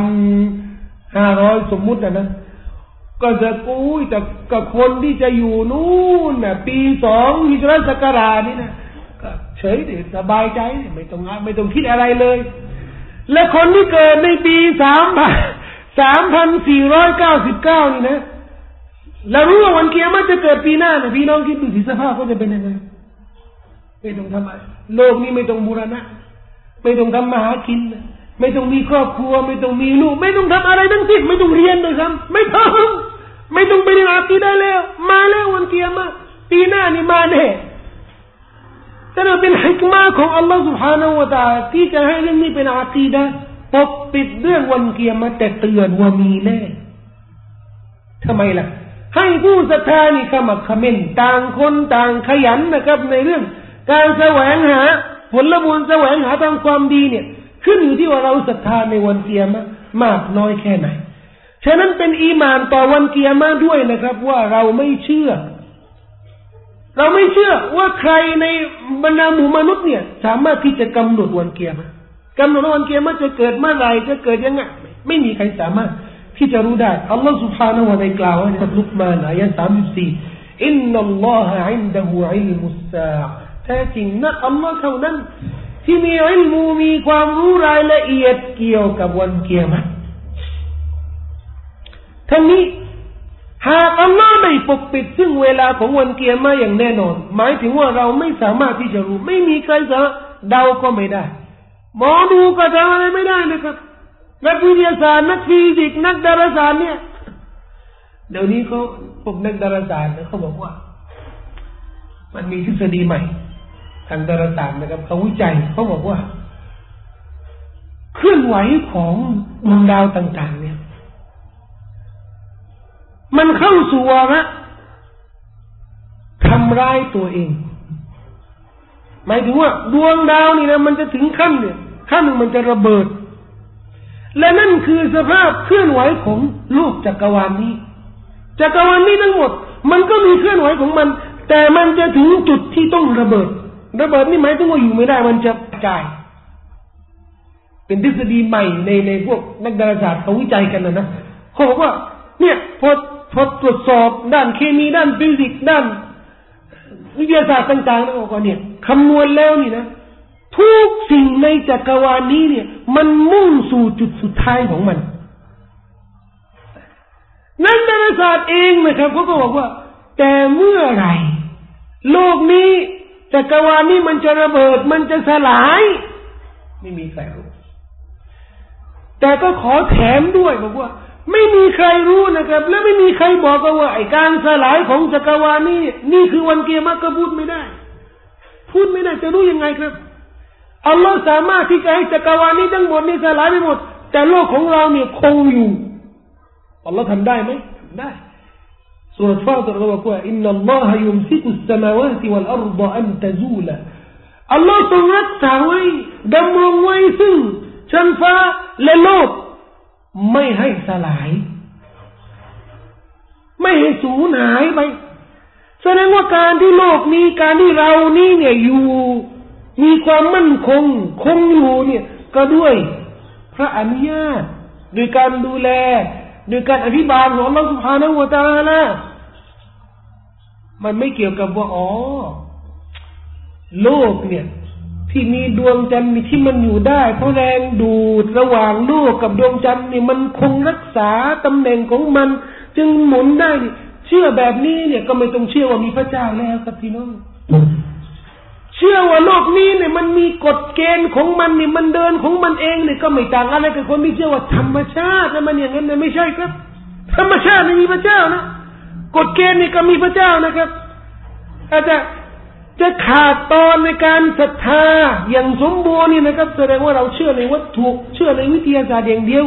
ห้าร้อยสมมุตินะนะก็จะกุ้ยแต่กับคนที่จะอยู่นู่นน่ะ ปีสองฮิจรัสกรานี่นะก็เฉยเด็สบายใจไม่ต้องไม่ต้องคิดอะไรเลย และคนที่เกิดในปีสามพันสามพันสี่ร้อยเก้าสิบเก้านี่นะแล้วรู้ว่าวันเกียรมันจะเกิดปีหน้าเนะพี่น้องคิดดูสิสภาพก็จะเป็นยังไงไม่ต้องทำอะไรโลกนี้ไม่ต้องบูรณะ ไม่ต้องทำมาหากิน ไม่ต้องมีครอบครัว ไม่ต้องมีลูกไม่ต้องทำอะไรทั้งสิ้นไม่ต้องเรียนเลยครับไม่ต้องไม่ต้องไปเรียนอาคีได้แล้ว มาแล้ววันเกียร์มาปีหน้านี่มาแน่แต่เราเป็นฮิกมาของอัลลอฮฺ سبحانه และ تعالى ที่จะให้เรื่องนี้เป็นอาคีดะปกปิดเรื่องวันเกียร์มาแต่เตือนว่ามีแน่ทำไมล่ะให้ผู้ศรัทธานี่ขมักขม้นต่างคนต่างขยันนะครับ ในเรื่อง การแสวงหา ผลบุญแสวงหาทางความดีเนี่ย ขึ้นอยู่ที่ว่าเราศรัทธาในวันเกียรมะมากน้อยแค่ไหน ฉะนั้นเป็นอีมานต่อวันเกียรมาด้วยนะครับ ว่าเราไม่เชื่อ เราไม่เชื่อว่าใครในบรรดาหมู่มนุษย์เนี่ย สามารถที่จะกำหนดวันเกียรมะกำหนดวันเกียรมะจะเกิดเมื่อไรจะเกิดยังไงไม่มีใครสามารถที่จะรู้ได้อัลลอฮฺสุบฮานะวะในกล่าวในบทลุกมานอายะสามสี่إن الله عنده علم الساعة แท้จริงนะอัลลอฮ์เท่านั้น ที่มีอิลมูมีความรู้รายละเอียดเกี่ยวกับวันกิยามะฮฺทั้งนี้หากอัลลอฮ์ไม่ปกปิดซึ่งเวลาของวันกิยามะฮฺอย่างแน่นอน หมายถึงว่าเราไม่สามารถที่จะรู้ ไม่มีใครจะเดาก็ไม่ได้ หมอดูก็จะอะไรไม่ได้นะครับ นักวิทยาศาสตร์นักฟิสิกส์นักดาราศาสตร์เนี่ยเดี๋ยวนี้เขาพวกนักดาราศาสตร์เขาบอกว่า มันมีทฤษฎีใหม่ ทางดาราศาสตร์นะครับเขาวิจัยเขาบอกว่า เคลื่อนไหวของดวงดาวต่าง ๆ เนี่ย มันเข้าสู่วาระทำร้ายตัวเอง หมายถึงว่า ดวงดาวนี่นะมันจะถึงขั้นเนี่ยขั้นหนึ่งมันจะระเบิด และนั่นคือสภาพเคลื่อนไหวของโลกจักรวาลนี้จักรวาลนี้ทั้งหมด มันก็มีเคลื่อนไหวของมัน แต่มันจะถึงจุดที่ต้องระเบิด ระเบิดนี่หมายถึงว่าอยู่ไม่ได้มันจะกาย เป็นทฤษฎีใหม่ในในพวกนักดาราศาสตร์เขาวิจัยกันนะนะเขาบอกว่า เนี่ยพอพอตรวจสอบด้านเคมีด้านฟิสิกส์ด้าน วิทยาศาสตร์ต่างๆแล้วก็เนี่ยคำนวณแล้วนี่นะ ทุกสิ่งในจักรวาลนี้เนี่ย มันมุ่งสู่จุดสุดท้ายของมันนักดาราศาสตร์เองนะครับเขาก็บอกว่า แต่เมื่อไหร่โลกนี้ จักรวาลนี้มันจะระเบิด มันจะสลาย ไม่มีใครรู้ แต่ก็ขอแถมด้วยบอกว่า ไม่มีใครรู้นะครับ และไม่มีใครบอกกันว่าไอการสลายของจักรวาลนี้นี่คือวันเกียรติก็พูดไม่ได้ พูดไม่ได้จะรู้ยังไงครับอัลลอฮ์สามารถที่จะให้จักรวาลนี้ทั้งหมดนี่สลายไปหมด แต่โลกของเราเนี่ยคงอยู่อัลลอฮ์ทำได้ไหมทำได้ สุรฟาตรบอกว่าอินนัลลอฮะยุมซิกุสสมาวาติวัลอัรฎอันตะซูลอัลลอฮ์ทรงรักษาไว้ดำรงไว้ซึ่งชั้นฟ้าและโลกไม่ให้สลาย ไม่ให้สูญหายไปแสดงว่าการที่โลกนี้การที่เรานี่เนี่ยอยู่ มีความมั่นคง คงอยู่เนี่ย ก็ด้วย พระอนุญาตโดยการดูแลโดยการอธิบายของเราสุภาณหัวตาละ มันไม่เกี่ยวกับว่าอ๋อโลกเนี่ย ที่มีดวงจันทร์ที่มันอยู่ได้ เพราะแรงดูดระหว่างโลกกับดวงจันทร์นี่มันคงรักษาตำแหน่งของมัน จึงหมุนได้เชื่อแบบนี้เนี่ย ก็ไม่ต้องเชื่อว่ามีพระเจ้าแล้วครับพี่น้องเชื่อว่าโลกนี้เนี่ยมันมีกฎเกณฑ์ของมันเนี่ยมันเดินของมันเองเนี่ยก็ไม่ต่างอะไรกับคนที่เชื่อว่าธรรมชาติมันอย่างนั้นเนี่ยไม่ใช่ครับ ธรรมชาติไม่มีพระเจ้านะ กฎเกณฑ์นี่ก็มีพระเจ้านะครับอาจจะจะขาดตอนในการศรัทธาอย่างสมบูรณ์นี่นะครับ แสดงว่าเราเชื่อในวัตถุเชื่อในวิทยาศาสตร์อย่างเดียว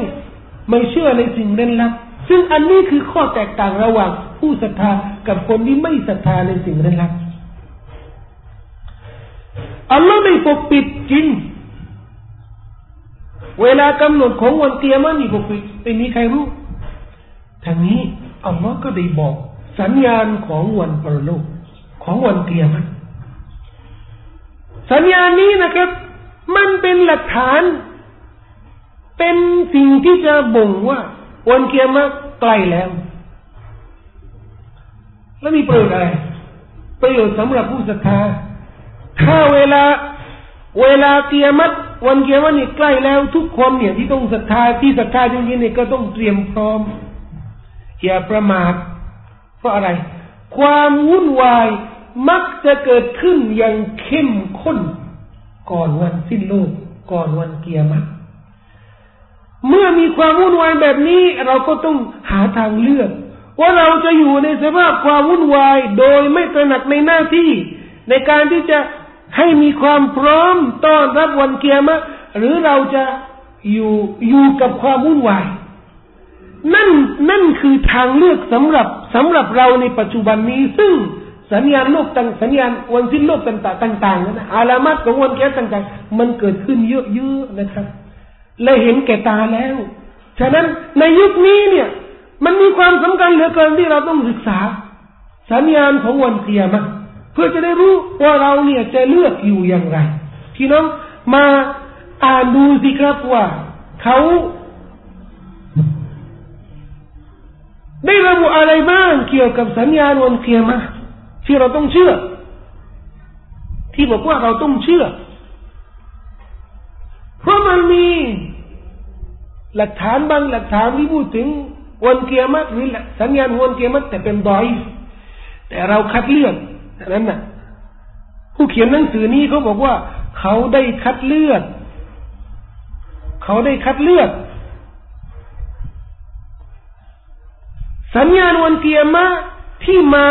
ไม่เชื่อในสิ่งเร้นลับซึ่งอันนี้คือข้อแตกต่างระหว่างผู้ศรัทธากับคนที่ไม่ศรัทธาในสิ่งเร้นลับอัลลอฮ์ไม่ปกปิดจริงเวลากำหนดของวันเตียมันนี่ปกปิดไม่มีใครรู้ทางนี้อัลลอฮ์ก็ได้บอก สัญญาณของวันปรโลกของวันเตียมันสัญญาณนี้นะครับ มันเป็นหลักฐาน เป็นสิ่งที่จะบ่งว่า วันเกียรติใกล้แล้ว แล้วมีประโยชน์อะไรประโยชน์สำหรับผู้ศรัทธาถ้าเวลาเวลาเกียรติวันเกียรตินี่ใกล้แล้ว ทุกคนเนี่ยที่ต้องศรัทธาที่ศรัทธาจริงๆเนี่ยก็ต้องเตรียมพร้อมอย่าประมาท เพราะอะไร ความวุ่นวายมักจะเกิดขึ้นอย่างเข้มข้น ก่อนวันสิ้นโลก ก่อนวันเกียรติเมื่อมีความวุ่นวายแบบนี้ เราก็ต้องหาทางเลือก ว่าเราจะอยู่ในสภาพความวุ่นวายโดยไม่ตระหนักในหน้าที่ ในการที่จะให้มีความพร้อมต้อนรับวันเกียรติหรือเราจะอยู่อยู่กับความวุ่นวาย นั่นนั่นคือทางเลือกสำหรับสำหรับเราในปัจจุบันนี้ ซึ่งสัญญาณโลกต่างสัญญาณวันสิ้นโลกต่างต่างๆนะอาลามัดของวันแก้ต่างๆ มันเกิดขึ้นเยอะๆนะครับ และเห็นแก่ตาแล้ว ฉะนั้นในยุคนี้เนี่ย มันมีความสำคัญเหลือเกินที่เราต้องศึกษา สัญญาณของวันเกียรติเพื่อจะได้รู้ว่าเราเนี่ยจะเลือกอยู่อย่างไรพี่น้องมาอ่านดูสิครับว่าเขา ได้ระบุอะไรบ้างเกี่ยวกับสัญญาณวันเกียรมาที่เราต้องเชื่อ ที่บอกว่าเราต้องเชื่อ เพราะมันมีหลักฐานบางหลักฐานที่พูดถึงวันเกียรติหรือสัญญาณวันเกียรติแต่เป็นดอยแต่เราคัดเลือกนั้นน่ะผู้เขียนหนังสือนี้เขาบอกว่า เขาได้คัดเลือก เขาได้คัดเลือก สัญญาณวันเกียรมาที่มา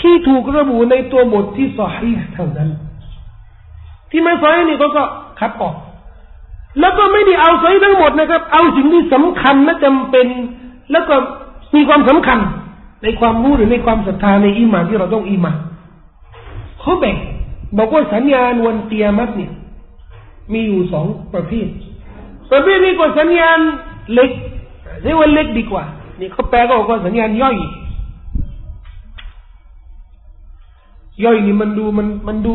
ที่ถูกระบุในตัวบทที่สอฮีเท่านั้น ที่ไม่สอยนี่เขาก็คัดออก แล้วก็ไม่ได้เอาสอยทั้งหมดนะครับ เอาสิ่งที่สำคัญและจำเป็น แล้วก็มีความสำคัญ ในความรู้หรือในความศรัทธาในอิมานที่เราต้องอิมานเขาแบ่งบอกว่าสัญญาณวันเตียมัดเนี่ย มีอยู่สองประเภทประเภทนี้ก็สัญญาณเล็กเรียกว่าเล็กดีกว่า นี่เขาแปลก็บอกว่าสัญญาณย่อย ย่อยนี่มันดูมันมันดู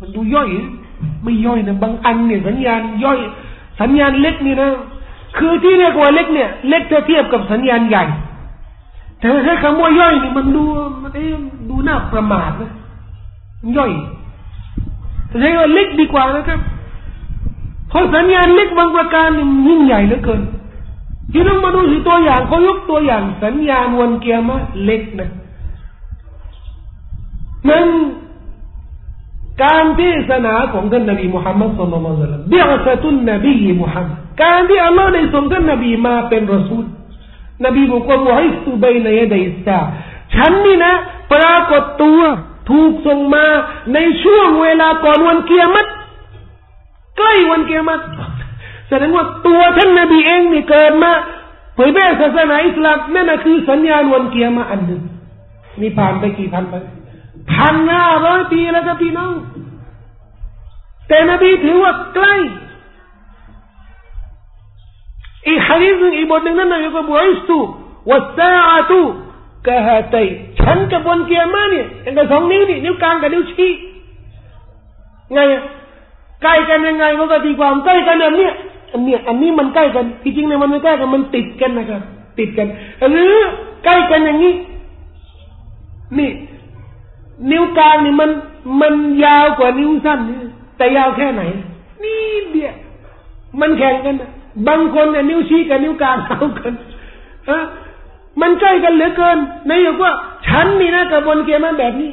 มันดูย่อยไม่ย่อยนะบางอันเนี่ยสัญญาณย่อย สัญญาณเล็กนี่นะ คือที่เรียกว่าเล็กเนี่ย เล็กเทียบกับสัญญาณใหญ่แต่ถ้าใช้คำว่าย่อยนี่มันดูมันเอ๊ดูน่าประมาทนะย่อยแต่ใช้ว่าเล็กดีกว่านะครับเพราะสัญญาณเล็กบางประการนี่ยิ่งใหญ่เหลือเกิน ที่ต้องมาดูสิตัวอย่างเขายกตัวอย่างสัญญาณวันเกียร์มาเล็กนะนั่นการเทศนาของท่านนบีมุฮัมมัดสุลลัลลอฮุอะลัยฮิบิอัสตุนนบีมุฮัมมัดการที่อัลลอฮ์ได้ส่งท่านนบีมาเป็นรอซูลนบีบอกว่าบุฮิสตุบัยนยดัยสาฉันนี่นะปรากฏตัวถูกส่งมาในช่วงเวลาก่อนวันเกียรติใกล้วันเกียรติ แสดงว่าตัวท่านนบีเองนี่เกิดมาเผยแพร่ศาสนาอิสลามนั่นนะคือสัญญาณวันเกียร์มาอันหนึ่งมีผ่านไปกี่พันไปพันห้าร้อยปีแล้วครับพี่น้องแต่นบีถือว่าใกล้อีกฮะดีษหนึ่งอีกบทหนึ่งนั่นนะก็บอกอิสตูวัสซาอตูกะฮาตัยฉันกับวันเกียร์มาเนี่ยเกับสองนิ้วนี่นิ้วกลางกับนิ้วชี้ไงใกล้กันยังไงมันก็ตีความใกล้กันแบบเนี้ย อันเนี้ยอันนี้มันใกล้กันจริงๆเนี่ยมันไม่ใกล้กันมันติดกันนะครับ ติดกัน หรือใกล้กันอย่างนี้ นี่ นิ้วกลางนี่มันมันยาวกว่านิ้วสั้นนี่แต่ยาวแค่ไหน นี่เดียวมันแข่งกันบางคนเนี่ยนิ้วชี้กับนิ้วกลางเท่ากันฮะมันใกล้กันเหลือเกินนายบอกว่า ฉันนี่นะกระบวนเกมันแบบนี้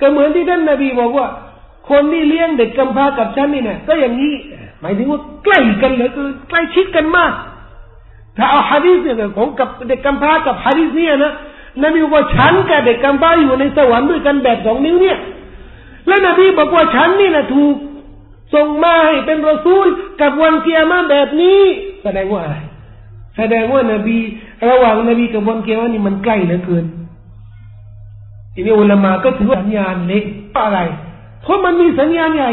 ก็เหมือนที่ท่านนบีบอกว่า คนที่เลี้ยงเด็กกำพร้ากับฉันนี่เนี่ยก็อย่างนี้ หมายถึงว่าใกล้กันเหลือเกินใกล้ชิดกันมาก ถ้าเอาฮะดีษเนี่ยของกับเด็กกำพร้ากับฮะดีษเนี่ยนะนบีบอกว่าฉันกับเด็กกำพร้าอยู่ในสวรรค์ด้วยกันแบบสองนิ้วเนี่ย แล้วนบีบอกว่าฉันนี่นะถูกส่งมาให้เป็นรอซูลกับวันเกียรมาแบบนี้ แสดงว่าอะไรแสดงว่านบี ระหว่างนบีกับวันเกียร์นี่มันใกล้เหลือเกินทีนี้อุลามาก็ถือว่าสัญญาณเล็กอะไร เพราะมันมีสัญญาณใหญ่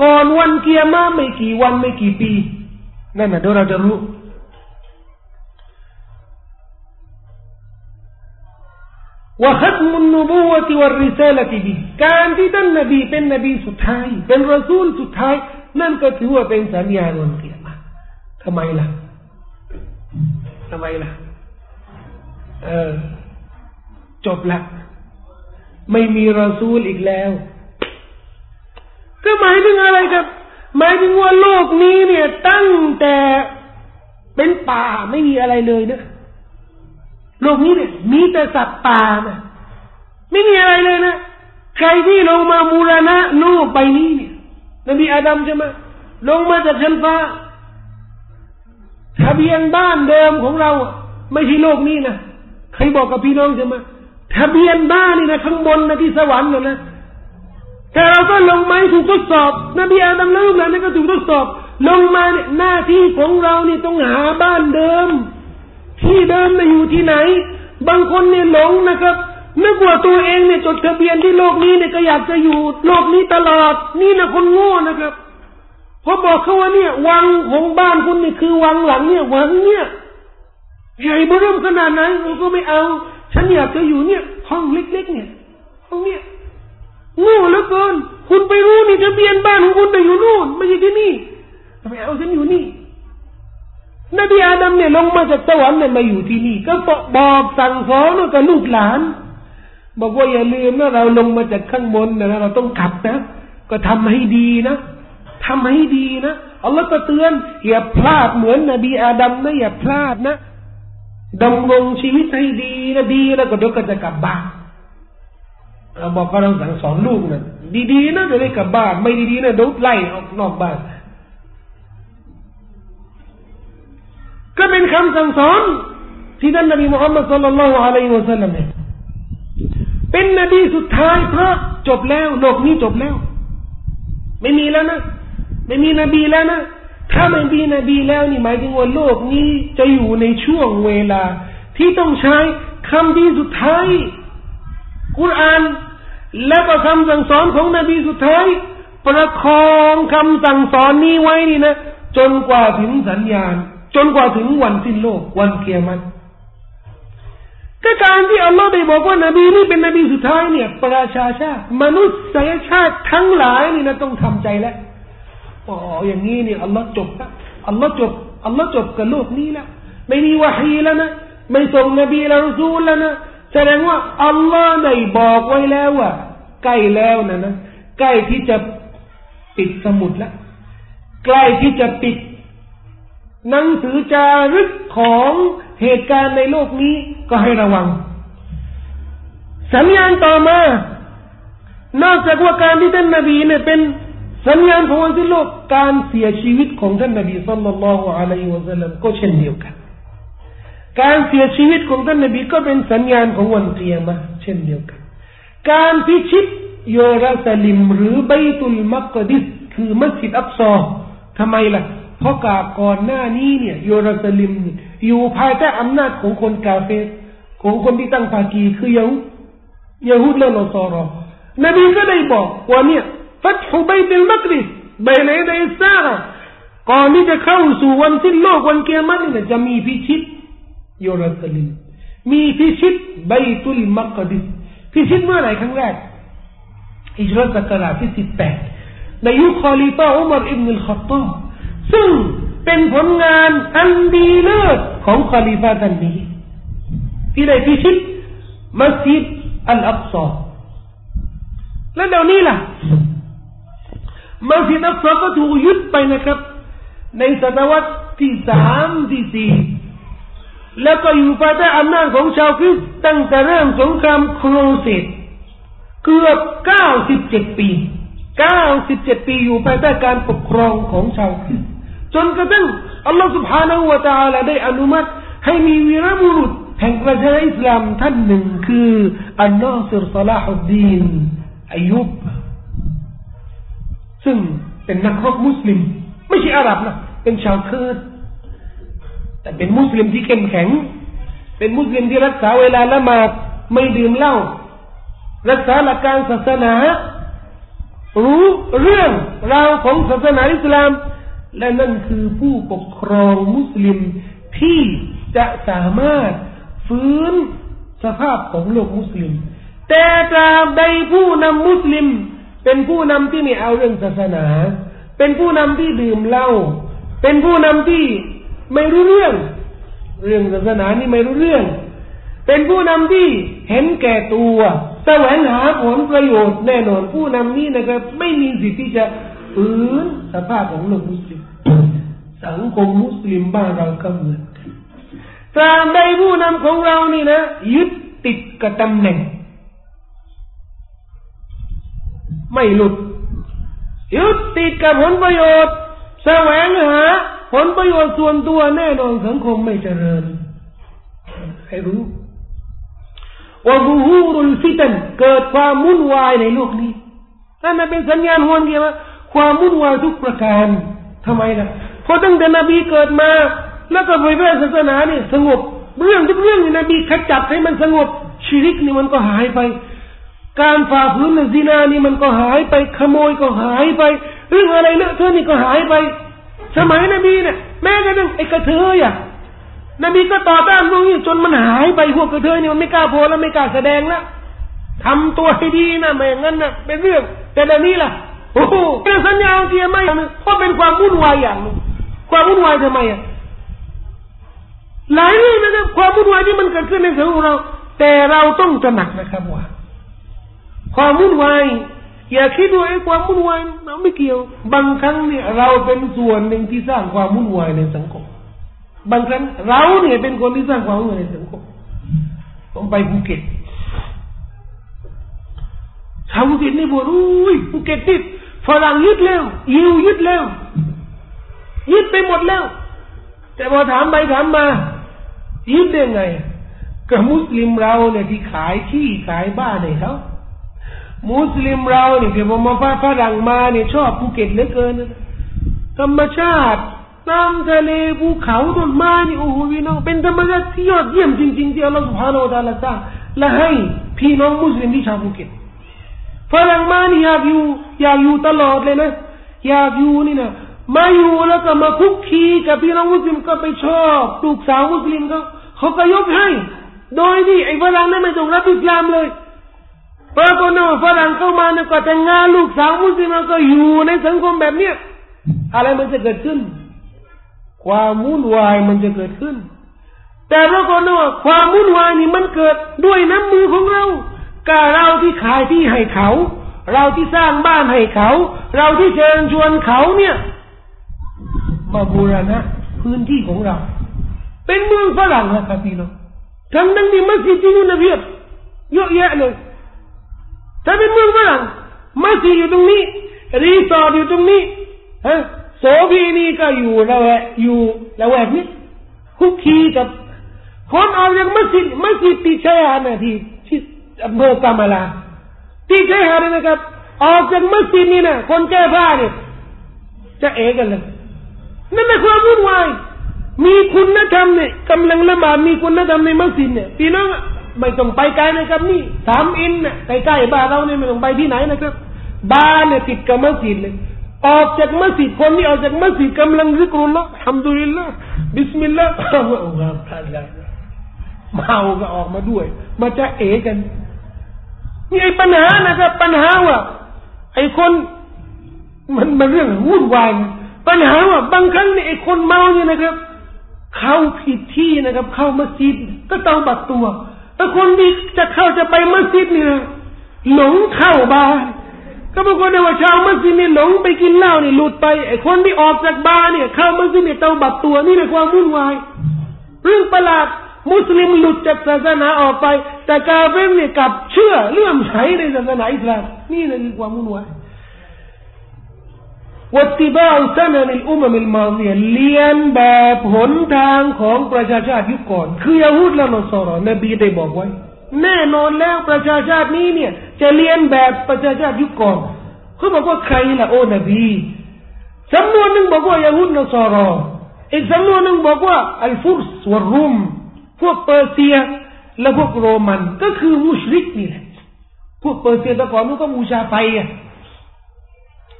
ก่อนวันเกียร์มาไม่กี่วันไม่กี่ปีนั่นนะเดี๋ยวเราจะรู้ว่าขัดมุนนบูวะติวริซาลติบีการที่ท่านนบีเป็นนบีสุดท้ายเป็นรอซูลสุดท้ายนั่นก็ถือว่าเป็นสัญญาณวันเกียรมาทำไมล่ะทำไมล่ะเออจบละไม่มีรอซูลอีกแล้ว ก็หมายถึงอะไรครับ หมายถึงว่าโลกนี้เนี่ย ตั้งแต่เป็นป่าไม่มีอะไรเลยนะโลกนี้เนี่ย มีแต่สัตว์ป่านะไม่มีอะไรเลยนะใครที่ลงมาบูรณะโลกใบนี้เนี่ยนบีอาดัมใช่ไหมลงมาจากชั้นฟ้าทะเบียนบ้านเดิมของเราไม่ใช่โลกนี้นะใครบอกกับพี่น้องใช่ไหมทะเบียนบ้านนี่นะข้างบนนะที่สวรรค์นะนะ แต่เราก็ลงมาถูกทดสอบ นบีอาดัมแล้วลูกหลานนี่ก็ถูกทดสอบ ลงมาเนี่ยหน้าที่ของเรานี่ต้องหาบ้านเดิม ที่เดิมนะอยู่ที่ไหน บางคนเนี่ยหลงนะครับนึกว่าตัวเองเนี่ยจดทะเบียนที่โลกนี้เนี่ยก็อยากจะอยู่โลกนี้ตลอด นี่นะคนโง่นะครับพอบอกเขาว่าเนี่ย วังของบ้านคุณนี่คือวังหลังเนี่ยวังเนี่ยใหญ่เบิ่มขนาดไหนเราก็ไม่เอา ฉันอยากจะอยู่เนี่ย ห้องเล็กๆเนี่ยห้องเนี่ย โง่เหลือเกินคุณไปรู้นี่ทะเบียนบ้านของคุณไปอยู่นู่นไม่ใช่ที่นี่ทำไมเอาฉันอยู่นี่นบีอาดัมเนี่ยลงมาจากสวรรค์เนี่ยมาอยู่ที่นี่ ก็บอกสั่งสอนกับลูกหลาน บอกว่าอย่าลืมนะเราลงมาจากข้างบนนะเราต้องกลับนะ ก็ทำให้ดีนะทำให้ดีนะอัลลอฮฺก็เตือนอย่าพลาดเหมือนนบีอาดัมนะอย่าพลาดนะดำรงชีวิตให้ดีนะดีแล้วก็เดี๋ยวก็จะกลับบ้าน เราบอกว่าเราสั่งสอนลูกนะดีๆนะจะได้กลับบ้าน ไม่ดีๆนะเดี๋ยวไล่ออกนอกบ้าน ก็เป็นคำสั่งสอนที่ท่านนบีมุฮัมมัดสุลลัลลอฮุอะลัยฮิวะสัลลัมเป็นนบีสุดท้ายเพราะจบแล้วโลกนี้จบแล้ว ไม่มีแล้วนะไม่มีนบีแล้วนะถ้าไม่มีนบีแล้วนี่หมายถึงว่าโลกนี้จะอยู่ในช่วงเวลา ที่ต้องใช้คำที่สุดท้าย กุรอานและก็คำสั่งสอนของนบีสุดท้าย ประคองคำสั่งสอนนี้ไว้นี่นะ จนกว่าถึงสัญญาณ จนกว่าถึงวันสิ้นโลก วันเกียรติก็การที่อัลลอฮ์ได้บอกว่านบีนี่เป็นนบีสุดท้ายเนี่ย ประชาชาติ มนุษยชาติทั้งหลายนี่นะต้องทำใจแล้วอ๋ออย่างนี้เนี่ยอัลลอฮ์จบแล้วอัลลอฮ์จบอัลลอฮ์จบกับโลกนี้แล้วไม่มีวะฮีแล้วนะไม่ส่งนบีและรซูลแล้วนะ แสดงว่าอัลลอฮ์ได้บอกไว้แล้วว่าใกล้แล้วนะนะใกล้ที่จะปิดสมุดแล้วใกล้ที่จะปิด หนังสือจารึกของเหตุการณ์ในโลกนี้ก็ให้ระวัง สัญญาณต่อมา นอกจากว่าการที่ท่านนาบีเนี่ยเป็นสัญญาณของวันที่โลกการเสียชีวิตของท่านนาบีสัลลัลลอฮุอะลัยฮิวะสัลลัมก็เช่นเดียวกัน การเสียชีวิตของท่านนบีก็เป็นสัญญาณของวันเกียรมาเช่นเดียวกัน การพิชิตโยราสลิมหรือไบตุลมักดิสคือมัสยิดอักซอทำไมล่ะ เพราะกาก่อนหน้านี้เนี่ยโยรูซาลิมอยู่ภายใต้อำนาจของคนกาเฟสของคนที่ตั้งภากีคือยาฮูยาฮูดและนอสรอนบีก็ได้บอกว่าเนี่ยفتح بيت المقدس بين يدي الساعة ก่อนที่จะเข้าสู่วันสิ้นโลกวันกิยามะฮฺเนี่ยจะมีพิชิต เยรูซาเล็มมีพิชิตบัยตุลมักดิสพิชิตเมื่อไหร่ครั้งแรกฮิจเราะห์ศักราชที่สิบแปดในยุคคอลีฟาอุมารอิบนุลขัตตอบซึ่งเป็นผลงานอันดีเลิศของคอลีฟาท่านนี้ ที่ได้พิชิตมัสยิดอัลอักซอและเดี๋ยวนี้ล่ะมัสยิดอักษรก็ถูกยึดไปนะครับ ในศตวรรษที่สามที่สี่ แล้วก็อยู่ภายใต้อำนาจของชาวคริสต์ตั้งแต่เริ่มสงครามโครเสดเกือบเก้าสิบเจ็ดปีเก้าสิบเจ็ดปีอยู่ภายใต้การปกครองของชาวคริสต์จนกระทั่งอัลลอฮฺ سبحانه และ تعالى ได้อนุมัติให้มีวีรบุรุษแห่งประชาอิสลามท่านหนึ่งคืออันนาซิรซาลาฮุดดีนอายุบซึ่งเป็นนักรบมุสลิม ไม่ใช่อาหรับนะเป็นชาวเคิร์ด แต่เป็นมุสลิมที่เข้มแข็ง เป็นมุสลิมที่รักษาเวลาละหมาดไม่ดื่มเหล้ารักษาหลักการศาสนา รู้เรื่องราวของศาสนาอิสลาม และนั่นคือผู้ปกครองมุสลิมที่จะสามารถฟื้นสภาพของโลกมุสลิม แต่ตราบใดผู้นำมุสลิม เป็นผู้นำที่ไม่เอาเรื่องศาสนา เป็นผู้นำที่ดื่มเหล้าเป็นผู้นำที่ ไม่รู้เรื่อง เรื่องศาสนานี่ไม่รู้เรื่อง เป็นผู้นำที่เห็นแก่ตัวแสวงหาผลประโยชน์แน่นอนผู้นำนี้นะครับ ไม่มีสิทธิ์ที่จะฟื้นสภาพของโลกมุสลิมสังคมมุสลิมบ้านเราก็เหมือนกันตราบใดผู้นำของเรานี่นะยึดติดกับตำแหน่ง ไม่หลุดยึดติดกับผลประโยชน์ แสวงหา ผลประโยชน์ส่วนตัวแน่นอนสังคมไม่เจริญให้รู้ว่าบูฮูรุลฟิตันเกิดความวุ่นวายในโลกนี้นั่นเป็นสัญญาณหวนเกี่ยวกับความวุ่นวายทุกประการทำไมล่ะเพราะตั้งแต่นบีเกิดมา แล้วก็เผยแพร่ศาสนาเนี่ยสงบเรื่องทุกเรื่องนี่นบีขจัดให้มันสงบชีริกนี่มันก็หายไป การฝ่าฝืนในซีนานี่มันก็หายไปขโมยก็หายไป เรื่องอะไรเลอะเทอะนี่ก็หายไป สมัยนบีเนี่ยแม้กระทั่งไอ้กระเทยอะนบีก็ต่อต้านพวกนี้จนมันหายไปพวกกระเทยนี่มันไม่กล้าโพลแล้วไม่กล้าแสดงแล้วทำตัวให้ดีนะไม่งั้นนะเป็นเรื่อง แต่เดี๋ยวนี้ล่ะโอ้โหเป็นสัญญาเกียร์ไม่เพราะเป็นความวุ่นวายอย่างนึงความวุ่นวายทำไมอะหลายเรื่องนะครับความวุ่นวายที่มันเกิดขึ้นในสังคมเรา แต่เราต้องตระหนักนะครับว่า ความวุ่นวาย อย่าคิดว่าไอ้ความวุ่นวายเราไม่เกี่ยว บางครั้งเนี่ยเราเป็นส่วนหนึ่งที่สร้างความวุ่นวายในสังคม บางครั้งเราเนี่ยเป็นคนที่สร้างความวุ่นวายในสังคมผมไปภูเก็ตชาวภูเก็ตนี่บอกอุ้ยภูเก็ตนี่ฝรั่งยึดแล้วยิวยึดแล้วยึดไปหมดแล้ว แต่พอถามไปถามมายึดได้ไงกับมุสลิมเราเนี่ยที่ขายที่ขายบ้านให้เขา มุสลิมเราเนี่ยเดี๋ยวมาฟ้าฝรั่งมาเนี่ยชอบภูเก็ตเหลือเกินธรรมชาติน้ำทะเลภูเขาต้นไม้นี่โอ้โหพี่น้องเป็นธรรมชาติที่ยอดเยี่ยมจริงๆที่อัลลอฮฺสุบฮานาอัลลอฮฺสร้างและให้พี่น้องมุสลิมที่ชาวภูเก็ตฝรั่งมานี่อยากอยู่อยากอยู่ตลอดเลยนะอยากอยู่นี่นะมาอยู่แล้วก็มาคลุกคลีกับพี่น้องมุสลิมก็ไปชอบลูกสาวมุสลิมเขาเขาก็ยกให้ โดยที่ไอ้ฝรั่งนั้นไม่ต้องรับอิสลามเลย ปรากฏว่าฝรั่งเข้ามาเนี่ยก็แต่งงานลูกสาวมุสลิมก็อยู่ในสังคมแบบเนี้ยอะไรมันจะเกิดขึ้น ความวุ่นวายมันจะเกิดขึ้น แต่ปรากฏว่าความวุ่นวายนี่มันเกิดด้วยน้ำมือของเราก็เราที่ขายที่ให้เขา เราที่สร้างบ้านให้เขา เราที่เชิญชวนเขาเนี่ย มาบูรณะพื้นที่ของเรา เป็นเมืองฝรั่งนะครับพี่น้องทั้งนั้นที่มัสยิดที่นู่นนะเพียบเยอะแยะเลย ถ้าเป็นเมืองฝรั่งมัสยิดอยู่ตรงนี้ รีสอร์ทอยู่ตรงนี้ฮะโสพีนี่ก็อยู่ละแวกอยู่ละแวกนี้คุกคีกับคนออกจากมัสยิดมัสยิดที่ชายหาดนะที่ที่อำเภอกามาลาที่ชายหาดนะครับ ออกจากมัสยิดนี่นะคนแก้ผ้าเนี่ยจะเอกันเลยนั่นเป็นความวุ่นวายมีคุณธรรมเนี่ยกำลังละหมาดมีคุณธรรมในมัสยิดเนี่ยพี่น้อง ไม่ต้องไปไกลนะครับ นี่สามอินเนี่ยใกล้ๆบ้านเราเนี่ยไม่ต้องไปที่ไหนนะครับ บ้านเนี่ยติดกับมัสยิดเลยออกจากมัสยิดคนที่ออกจากมัสยิดกำลังริกรุลละฮัมดุลิลละบิสมิลลาห์อัลลอฮฺท่านละเมาก็ออกมาด้วย มาจะเอกันนี่ไอ้ปัญหานะครับปัญหาว่าไอ้คนมันมันเรื่องวุ่นวายปัญหาว่าบางครั้งเนี่ยไอ้คนเมาเนี่ยนะครับ เข้าผิดที่นะครับ เข้ามัสยิดก็ต้องบัดตัว ถ้าคนที่จะเข้าจะไปมัสยิดเนี่ยหลงเข้าบ้านก็ปรากฏว่าชาวมัสยิดนี่ยหลงไปกินเหล้านี่หลุดไปไอ้คนที่ออกจากบาร์เนี่ยเข้ามัสยิดเนี่ยเตาบัดตัวนี่ในความวุ่นวาย เรื่องประหลาดมุสลิมหลุดจากศาสนาออกไป แต่กาเฟรเนี่ยกลับเชื่อเลื่อมใสในศาสนาอิสลามนี่เลยคือความวุ่นวาย วัติบ้าสนในอุมมิลมาเนียเลียนแบบหนทางของประชาชาติยุคก่อน คือยาฮูดและนอสรอนบีได้บอกไว้ แน่นอนแล้วประชาชาตินี้เนี่ย จะเลียนแบบประชาชาติยุคก่อนเขาบอกว่าใครล่ะโอ้นบีสำนวนหนึ่งบอกว่ายาฮูดนอสรออีกสำนวนหนึ่งบอกว่าอัลฟุรสวรุม พวกเปอร์เซีย และพวกโรมัน ก็คือมุชริกนี่แหละ พวกเปอร์เซียแต่ก่อนมันก็บูชาไฟอะ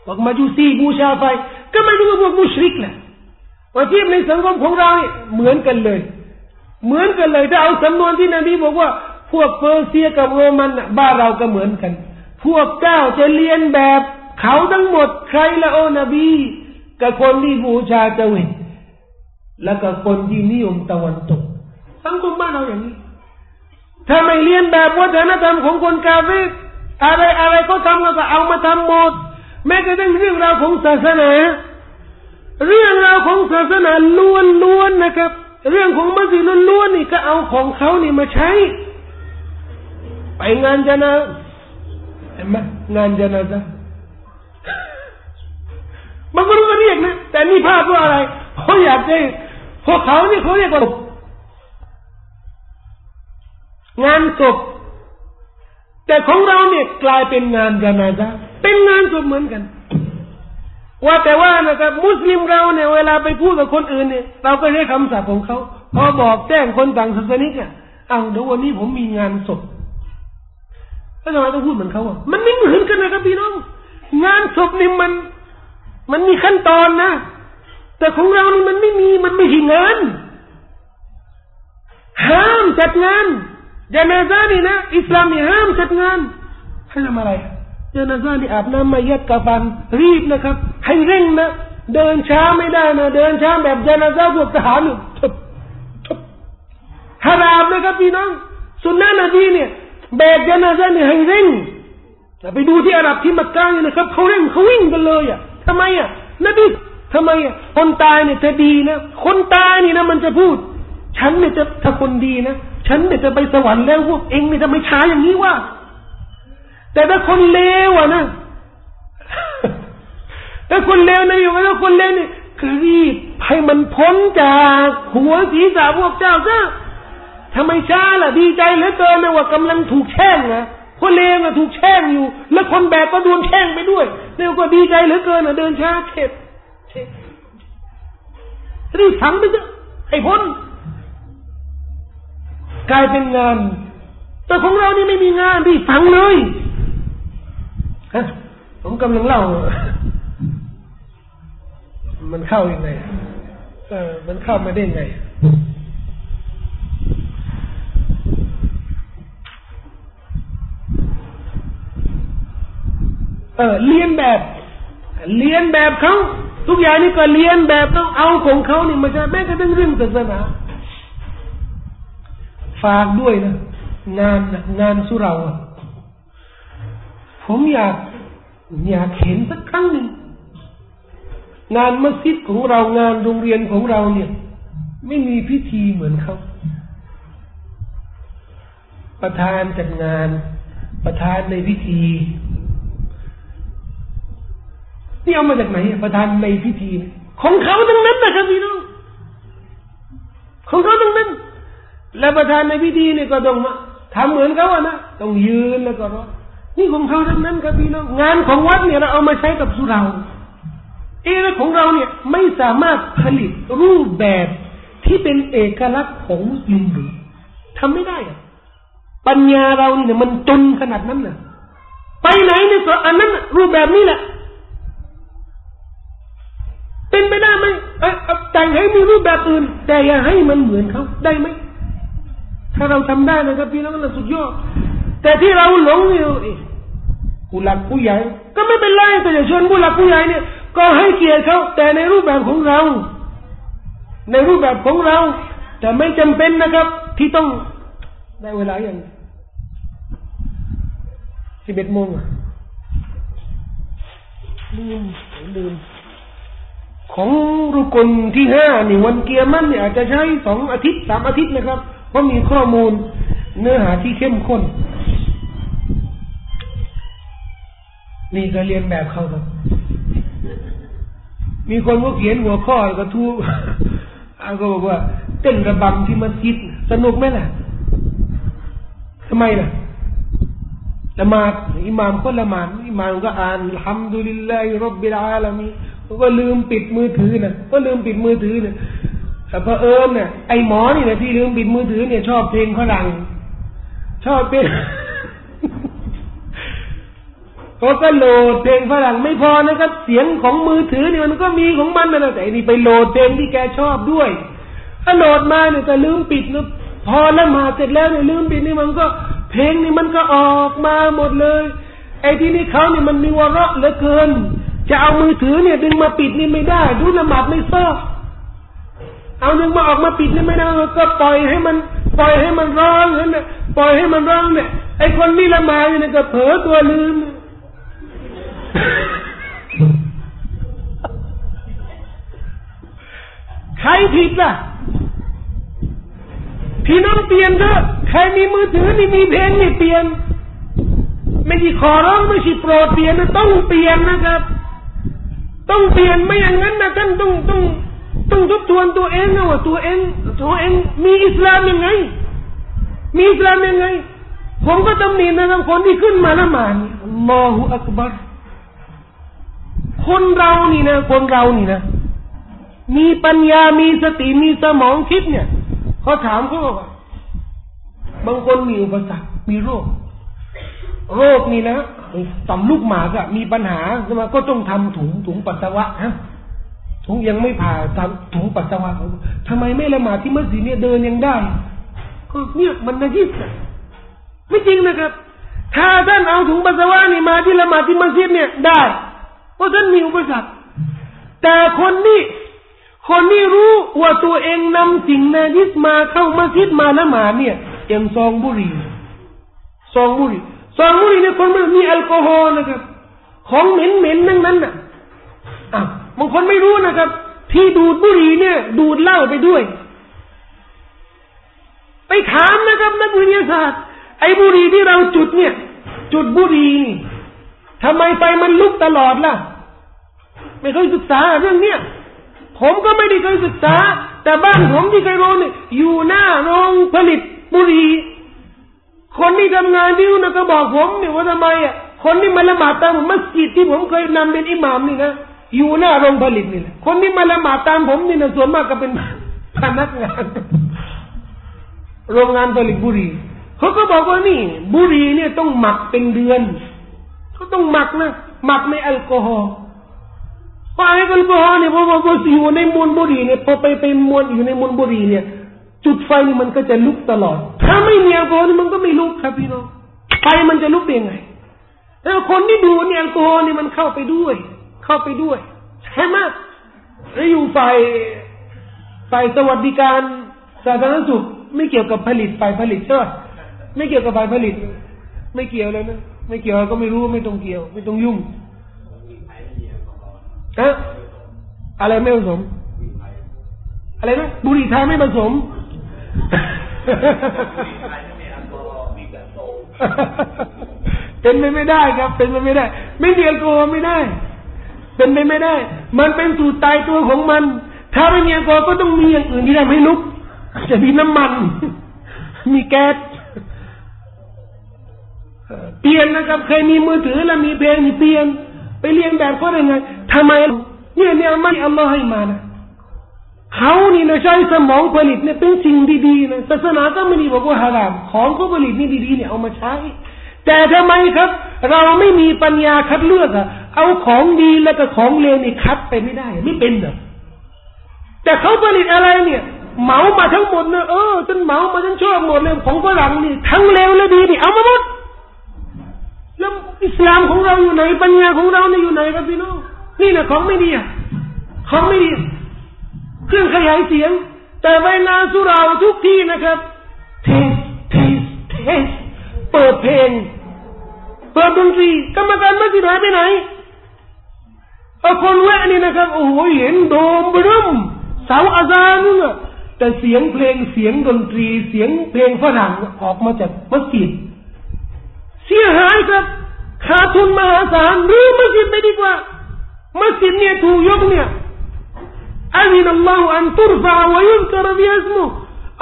บอกมาจูซีบูชาไฟ ก็ไม่รู้ว่าพวกมุชริกแหละว่าที่ในสังคมของเราเนี่ยเหมือนกันเลย เหมือนกันเลยถ้าเอาสำนวนที่นบีบอกว่า พวกเปอร์เซียกับโรมันบ้านเราก็เหมือนกัน พวกเจ้าจะเรียนแบบเขาทั้งหมดใครละโอนบีกับคนที่บูชาเจวิตแล้วก็คนที่นิยมตะวันตกสังคมบ้านเราอย่างนี้ถ้าไม่เรียนแบบวัฒนธรรมของคนกาเฟอะไรอะไรก็ทำเราก็เอามาทำหมด แม้กระทั่งเรื่องราวของศาสนา เรื่องราวของศาสนาล้วนๆนะครับ เรื่องของมัสยิดล้วนๆนี่ก็เอาของเขานี่มาใช้ ไปงานจนาเห็นไหมงานจนาซะบางคนก็เรียกนะ แต่นี่ภาพว่าอะไรเขาอยากได้พวกเขานี่เขาเรียกว่างานศพแต่ของเราเนี่ยกลายเป็นงานจนาซา เป็นงานศพเหมือนกัน ว่าแต่ว่านะครับ มุสลิมเราเนี่ยเวลาไปพูดกับคนอื่นเนี่ย เราก็ใช้คำศัพท์ของเขาพอบอกแจ้งคนต่างศาสนิกอะอ้าวเดี๋ยววันนี้ผมมีงานศพแล้วทำไมต้องพูดเหมือนเขาอะมันไม่เหมือนกันนะครับพี่น้อง งานศพนี่มัน มันมีขั้นตอนนะ แต่ของเรานี่มันไม่มีมันไม่ใช่งานห้ามจัดงานจนาซานี่นะอิสลามห้ามจัดงานให้ทำอะไร จนาซานี่อาบน้ำมาเย็ดกาฟันรีบนะครับ ให้เร่งนะ เดินช้าไม่ได้นะ เดินช้าแบบจนาซาพวกทหารทุบทุบฮารามนะครับพี่น้องสุนนะนบีเนี่ยแบบจนาซานี่ยให้เร่งไปดูที่อาหรับที่มักกะเนี่ยนะครับเขาเร่งเขาวิ่งกันเลยอะทำไมอะนบีทำไมอะคนตายเนี่ยจะดีนะคนตายนี่นะมันจะพูด ฉันเนี่ยจะถ้าคนดีนะฉันเนี่ยจะไปสวรรค์แล้วพวกเองเนี่ยจะไม่ช้าอย่างนี้ว่า แต่ถ้าคนเลวอะนะถ้าคนเลวนะอยู่ว่าคนเลวเนี่ยคือรีบให้มันพ้นจากหัวศีรษะพวกเจ้าซะทำไมช้าล่ะดีใจเหลือเกินนะว่ากำลังถูกแช่งนะคนเลวนะถูกแช่งอยู่ แล้วคนแบกก็โดนแช่งไปด้วยเนี่ยก็ดีใจเหลือเกินนะเดินช้าเข็ดรีบฝังไปเถอะให้พ้นกลายเป็นงาน แต่ของเรานี่ไม่มีงานที่ฟังเลย ผมกำลังเล่า มันเข้ายังไงเออมันเข้ามาได้ไงเออเลียนแบบ เลียนแบบเขาทุกอย่างนี่ก็เลียนแบบต้องเอาของเขานี่มาใช้แม้กระทั่งเรื่องศาสนาฝากด้วยนะงานงานสุเรา ผมอยากอยากเห็นสักครั้งหนึ่งงานมัสยิดของเรางานโรงเรียนของเราเนี่ย ไม่มีพิธีเหมือนเขาประธานจัดงาน ประธานในพิธีนี่เอามาจากไหนประธานในพิธี ของเขาทั้งนั้นนะครับพี่น้องของเขาทั้งนั้น และประธานในพิธีเนี่ยก็ต้องมาทำเหมือนเขาอะนะต้องยืนแล้วก็รอ นี่ของเขาทั้งนั้นครับพี่น้องงานของวัดเนี่ยเราเอามาใช้กับสุราเออของเราเนี่ยไม่สามารถผลิตรูปแบบที่เป็นเอกลักษณ์ของมุสลิมหรือทำไม่ได้อะปัญญาเราเนี่ยมันจนขนาดนั้นเลยไปไหนเนี่ยก็อันนั้นรูปแบบนี้แหละ เป็นไปได้ไหมแต่งให้มีรูปแบบอื่น แต่อย่าให้มันเหมือนเขาได้ไหมถ้าเราทำได้นะครับพี่น้องเราสุดยอด แต่ที่เราหลงอยู่ผู้หลักผู้ใหญ่ ก็ไม่เป็นไรแต่อย่าชวนผู้หลักผู้ใหญ่เนี่ยก็ให้เกียรติเขาแต่ในรูปแบบของเรา ในรูปแบบของเรา แต่ไม่จำเป็นนะครับ ที่ต้องได้เวลาอย่างสิบเอ็ดโมงอะลืมลืมของรุกลที่ห้านี่วันเกียร์มันเนี่ยอาจจะใช้สองอาทิตย์สามอาทิตย์นะครับ เพราะมีข้อมูลเนื้อหาที่เข้มข้น นี่ก็เรียนแบบเขาครับ มีคนก็เขียนหัวข้อก็ทูอาก็บอกว่า เต้นระบำที่มัสยิดสนุกไหมล่ะทำไมล่ะละหมาดอิหมามก็ละหมาดอิหมามก็อ่านทำดุลิลลาฮิรับบิลอาลามีก็ลืมปิดมือถือนะก็ลืมปิดมือถือนะแต่พอเอิญเนี่ยไอหมอนี่นะที่ลืมปิดมือถือเนี่ยชอบเพลงฝรั่งชอบเพลง เขาก็โหลดเพลงฝรั่งไม่พอนะครับ เสียงของมือถือเนี่ยมันก็มีของมันนะแต่นี่ไปโหลดเพลงที่แกชอบด้วยถ้าโหลดมาเนี่ยแต่ลืมปิดนะพอละหมาดเสร็จแล้วเนี่ยลืมปิดนี่มันก็ เพลงนี่มันก็ออกมาหมดเลย ไอ้ที่นี่เขาเนี่ยมันมีวาระเหลือเกิน จะเอามือถือเนี่ย ดึงมาปิดนี่ไม่ได้ ดูละหมาดไม่ซอกเอาดึงมาออกมาปิดนี่ไม่ได้ก็ปล่อยให้มันปล่อยให้มันร้องนั่นแหละปล่อยให้มันร้องเนี่ยไอ้คนนี่ละหมาดเนี่ยก็เผลอตัวลืม ใครผิดล่ะ พี่น้องเปลี่ยนเถอะใครมีมือถือนี่มีเพลงนี่เปลี่ยน ไม่ใช่ขอร้องไม่ใช่โปรดเปลี่ยนนะต้องเปลี่ยนนะครับ ต้องเปลี่ยนไม่อย่างนั้นนะท่านต้องต้องต้องทบทวนตัวเองนะว่าตัวเอง ตัวเองมีอิสลามยังไง มีอิสลามยังไง ผมก็ตำหนินะครับคนที่ขึ้นมาละหมาดอัลลอฮฺอักบัร คนเรานี่นะ คนเรานี่นะ มีปัญญามีสติมีสมองคิดเนี่ยเขาถามเขาบอกว่าบางคนมีอุปสรรคมีโรค โรคนี่นะต่อมลูกหมากอะมีปัญหาใช่ไหมก็ต้องทำถุงถุงปัสสาวะฮะถุงยังไม่ผ่าทำถุงปัสสาวะทำไมไม่ละหมาดที่มัสยิดเนี่ยเดินยังได้ก็เนี่ยมันนะยิสไม่จริงนะครับ ถ้าท่านเอาถุงปัสสาวะนี่มาที่ละหมาดที่มัสยิดเนี่ยได้ เพราะท่านมีอุปสรรคแต่คนนี้คนที่รู้ว่าตัวเองนำสิ่งนาจิสมาเข้ามัสยิดมาละหมาดเนี่ยอย่างซองบุหรี่ซองบุหรี่ซองบุหรี่เนี่ยคนมันมีแอลกอฮอล์นะครับ ของเหม็นเหม็นนั่งนั้นน่ะอะบางคนไม่รู้นะครับ ที่ดูดบุหรี่เนี่ย ดูดเหล้าไปด้วย ไปถามนะครับนักวิทยาศาสตร์ไอ้บุหรี่ที่เราจุดเนี่ย จุดบุหรี่ ทำไมไฟมันลุกตลอดล่ะ ไม่เคยศึกษาเรื่องเนี้ยผมก็ไม่ได้เคยศึกษา แต่บ้านผมที่ไคโรเนี่ยอยู่หน้าโรงผลิตบุหรี่คนที่ทำงานที่นู่นก็บอกผมเนี่ยว่าทำไมอะคนที่มาละหมาดตามผมมัสยิดที่ผมเคยนำเป็นอิหมามนี่นะอยู่หน้าโรงผลิตนี่แหละคนที่มาละหมาดตามผมนี่นะส่วนมากก็เป็นพนักงานโรงงานผลิตบุหรี่เขาก็บอกว่านี่ บุหรี่เนี่ยต้องหมักเป็นเดือน เขาต้องหมักนะหมักในแอลกอฮอล์พอไอ้แอลกอฮอล์เนี่ยพอพออยู่ในมวลบุหรี่เนี่ยพอไปเป็นมวลอยู่ในมวลบุหรี่เนี่ย จุดไฟนี่มันก็จะลุกตลอด ถ้าไม่มีแอลกอฮอล์มันก็ไม่ลุกครับพี่น้องไฟมันจะลุกได้ยังไงแล้วคนที่ดูเนี่ยแอลกอฮอล์นี่มันเข้าไปด้วย เข้าไปด้วยใช่ไหมแล้วอยู่ฝ่ายฝ่ายสวัสดิการสาธารณสุขไม่เกี่ยวกับผลิตฝ่ายผลิตใช่ไหมไม่เกี่ยวกับฝ่ายผลิต ไม่เกี่ยวเลยนะ ไม่เกี่ยวก็ไม่รู้ไม่ต้องเกี่ยว ไม่ต้องยุ่งอะอะไรไม่ผสม อะไรนะบุหรี่ไทยไม่ผสมเป็นไปไม่ได้ครับ เป็นไปไม่ได้ ไม่มีแอลกอฮอล์ไม่ได้ เป็นไปไม่ได้ มันเป็นสูตรตายตัวของมัน ถ้าไม่มีแอลกอฮอล์ก็ต้องมีอย่างอื่นที่ทำให้ลุกจะมีน้ำมัน มีแก๊ส เปลี่ยนนะครับเคยมีมือถือแล้วมีเพลงมีเปลี่ยน ไปเรียนแบบเขาได้ไงทำไมเนี่ยเนี่ยไม่อัลลอฮ์ให้มานะเขานี่นะใช้สมองผลิตเนี่ยเป็นสิ่งดีๆนะศาสนาก็ไม่ได้บอกว่าฮารามของเขาผลิตนี่ดีๆเนี่ยเอามาใช้ แต่ทำไมครับ เราไม่มีปัญญาคัดเลือกอะเอาของดีแล้วก็ของเลวนี่คัดไปไม่ได้ ไม่เป็นหรอแต่เขาผลิตอะไรเนี่ยเหมามาทั้งหมดนะเออฉันเหมามาฉันชอบหมดเลยของฝรั่งนี่ทั้งเลวและดีนี่เอามาหมด แล้วอิสลามของเราอยู่ไหนปัญญาของเราเนี่ยอยู่ไหนครับพี่น้องนี่นะของไม่ดีอะของไม่ดีเครื่องขยายเสียง แต่เวลาสุราทุกที่นะครับ test test test เปิดเพลงเปิดดนตรีกรรมการไม่สิหายไปไหนเออคนแวะนี่นะครับ โอ้โหเห็นโดมบรึมเสาอาซานน่ะแต่เสียงเพลงเสียงดนตรีเสียงเพลงฝรั่งออกมาจากมัสยิด เสียหายครับขาดทุนมหาศาลรื้อมัสยิดไปดีกว่ามัสยิดเนี่ยถูกยกเนี่ยอัลลอฮฺอันตุรฟะวยุนกรบิอัสมุ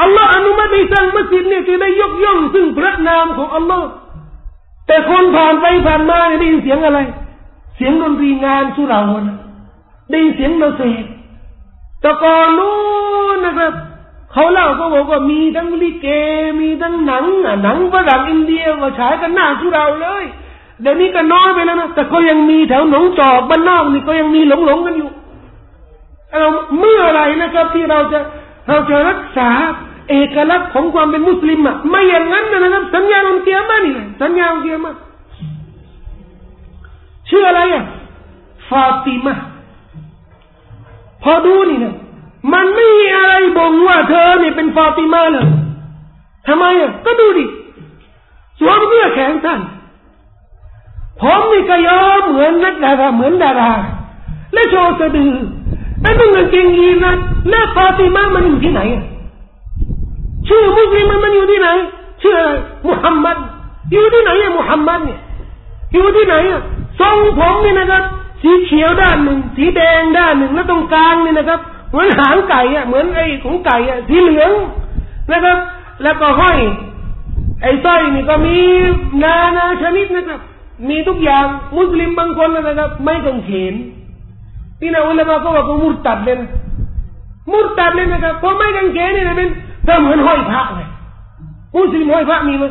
อัลลอฮ์อนุมัติให้สร้างมัสยิดเนี่ยจะได้ยกย่องซึ่งพระนามของอัลลอฮ์แต่คนผ่านไปผ่านมาได้ยินเสียงอะไร เสียงดนตรีงานสุราวนได้ยินเสียงดนตรีแต่ก่อนนู้นนะครับ เขาเล่าเขาบอกว่ามีทั้งลิเก มีทั้งหนังหนังฝรั่งอินเดียมาฉายกันหน้าสุเราเลยเดี๋ยวนี้ก็น้อยไปแล้วนะแต่ก็ยังมีแถวหนองจอกบ้านนอกนี่ก็ยังมีหลงหลงกันอยู่เราเมื่อไรนะครับที่เราจะเราจะรักษาเอกลักษณ์ของความเป็นมุสลิมอะไม่อย่างนั้นนะครับสัญญาอันเกียมานี่สัญญาอันเกียมาชื่ออะไรอะฟาติมาพอดูนี่นะ มันไม่มีอะไรบ่งว่าเธอเนี่ยเป็นฟาติมาเลยทำไมอะก็ดูดิสวมเสื้อแขนสั้นผมนี่ก็ยอมเหมือนนักดาราเหมือนดารา และโชว์สะดือไอ้พวกเงินเกงยีนะและฟาติมามันอยู่ที่ไหนชื่อมุสลิมมันอยู่ที่ไหนชื่อมุฮัมมัดอยู่ที่ไหนอะมุฮัมมัดเนี่ยอยู่ที่ไหนอะทรงผมนี่นะครับ สีเขียวด้านหนึ่ง สีแดงด้านหนึ่ง แล้วตรงกลางนี่นะครับ เหมือนหางไก่อะเหมือนไอ้ของไก่อะสีเหลืองนะครับ แล้วก็ห้อย ไอ้สร้อยนี่ก็มีนานาชนิดนะครับ มีทุกอย่างมุสลิมบางคนนะครับ ไม่ต้องเขนที่นาอุลามะก็บอกว่ามุรตัดเลยนะมุรตัดเลยนะครับเพราะไม่กังเขนนี่นะเป็นถ้าเหมือนห้อยพระเลยมุสลิมห้อยพระมีไหม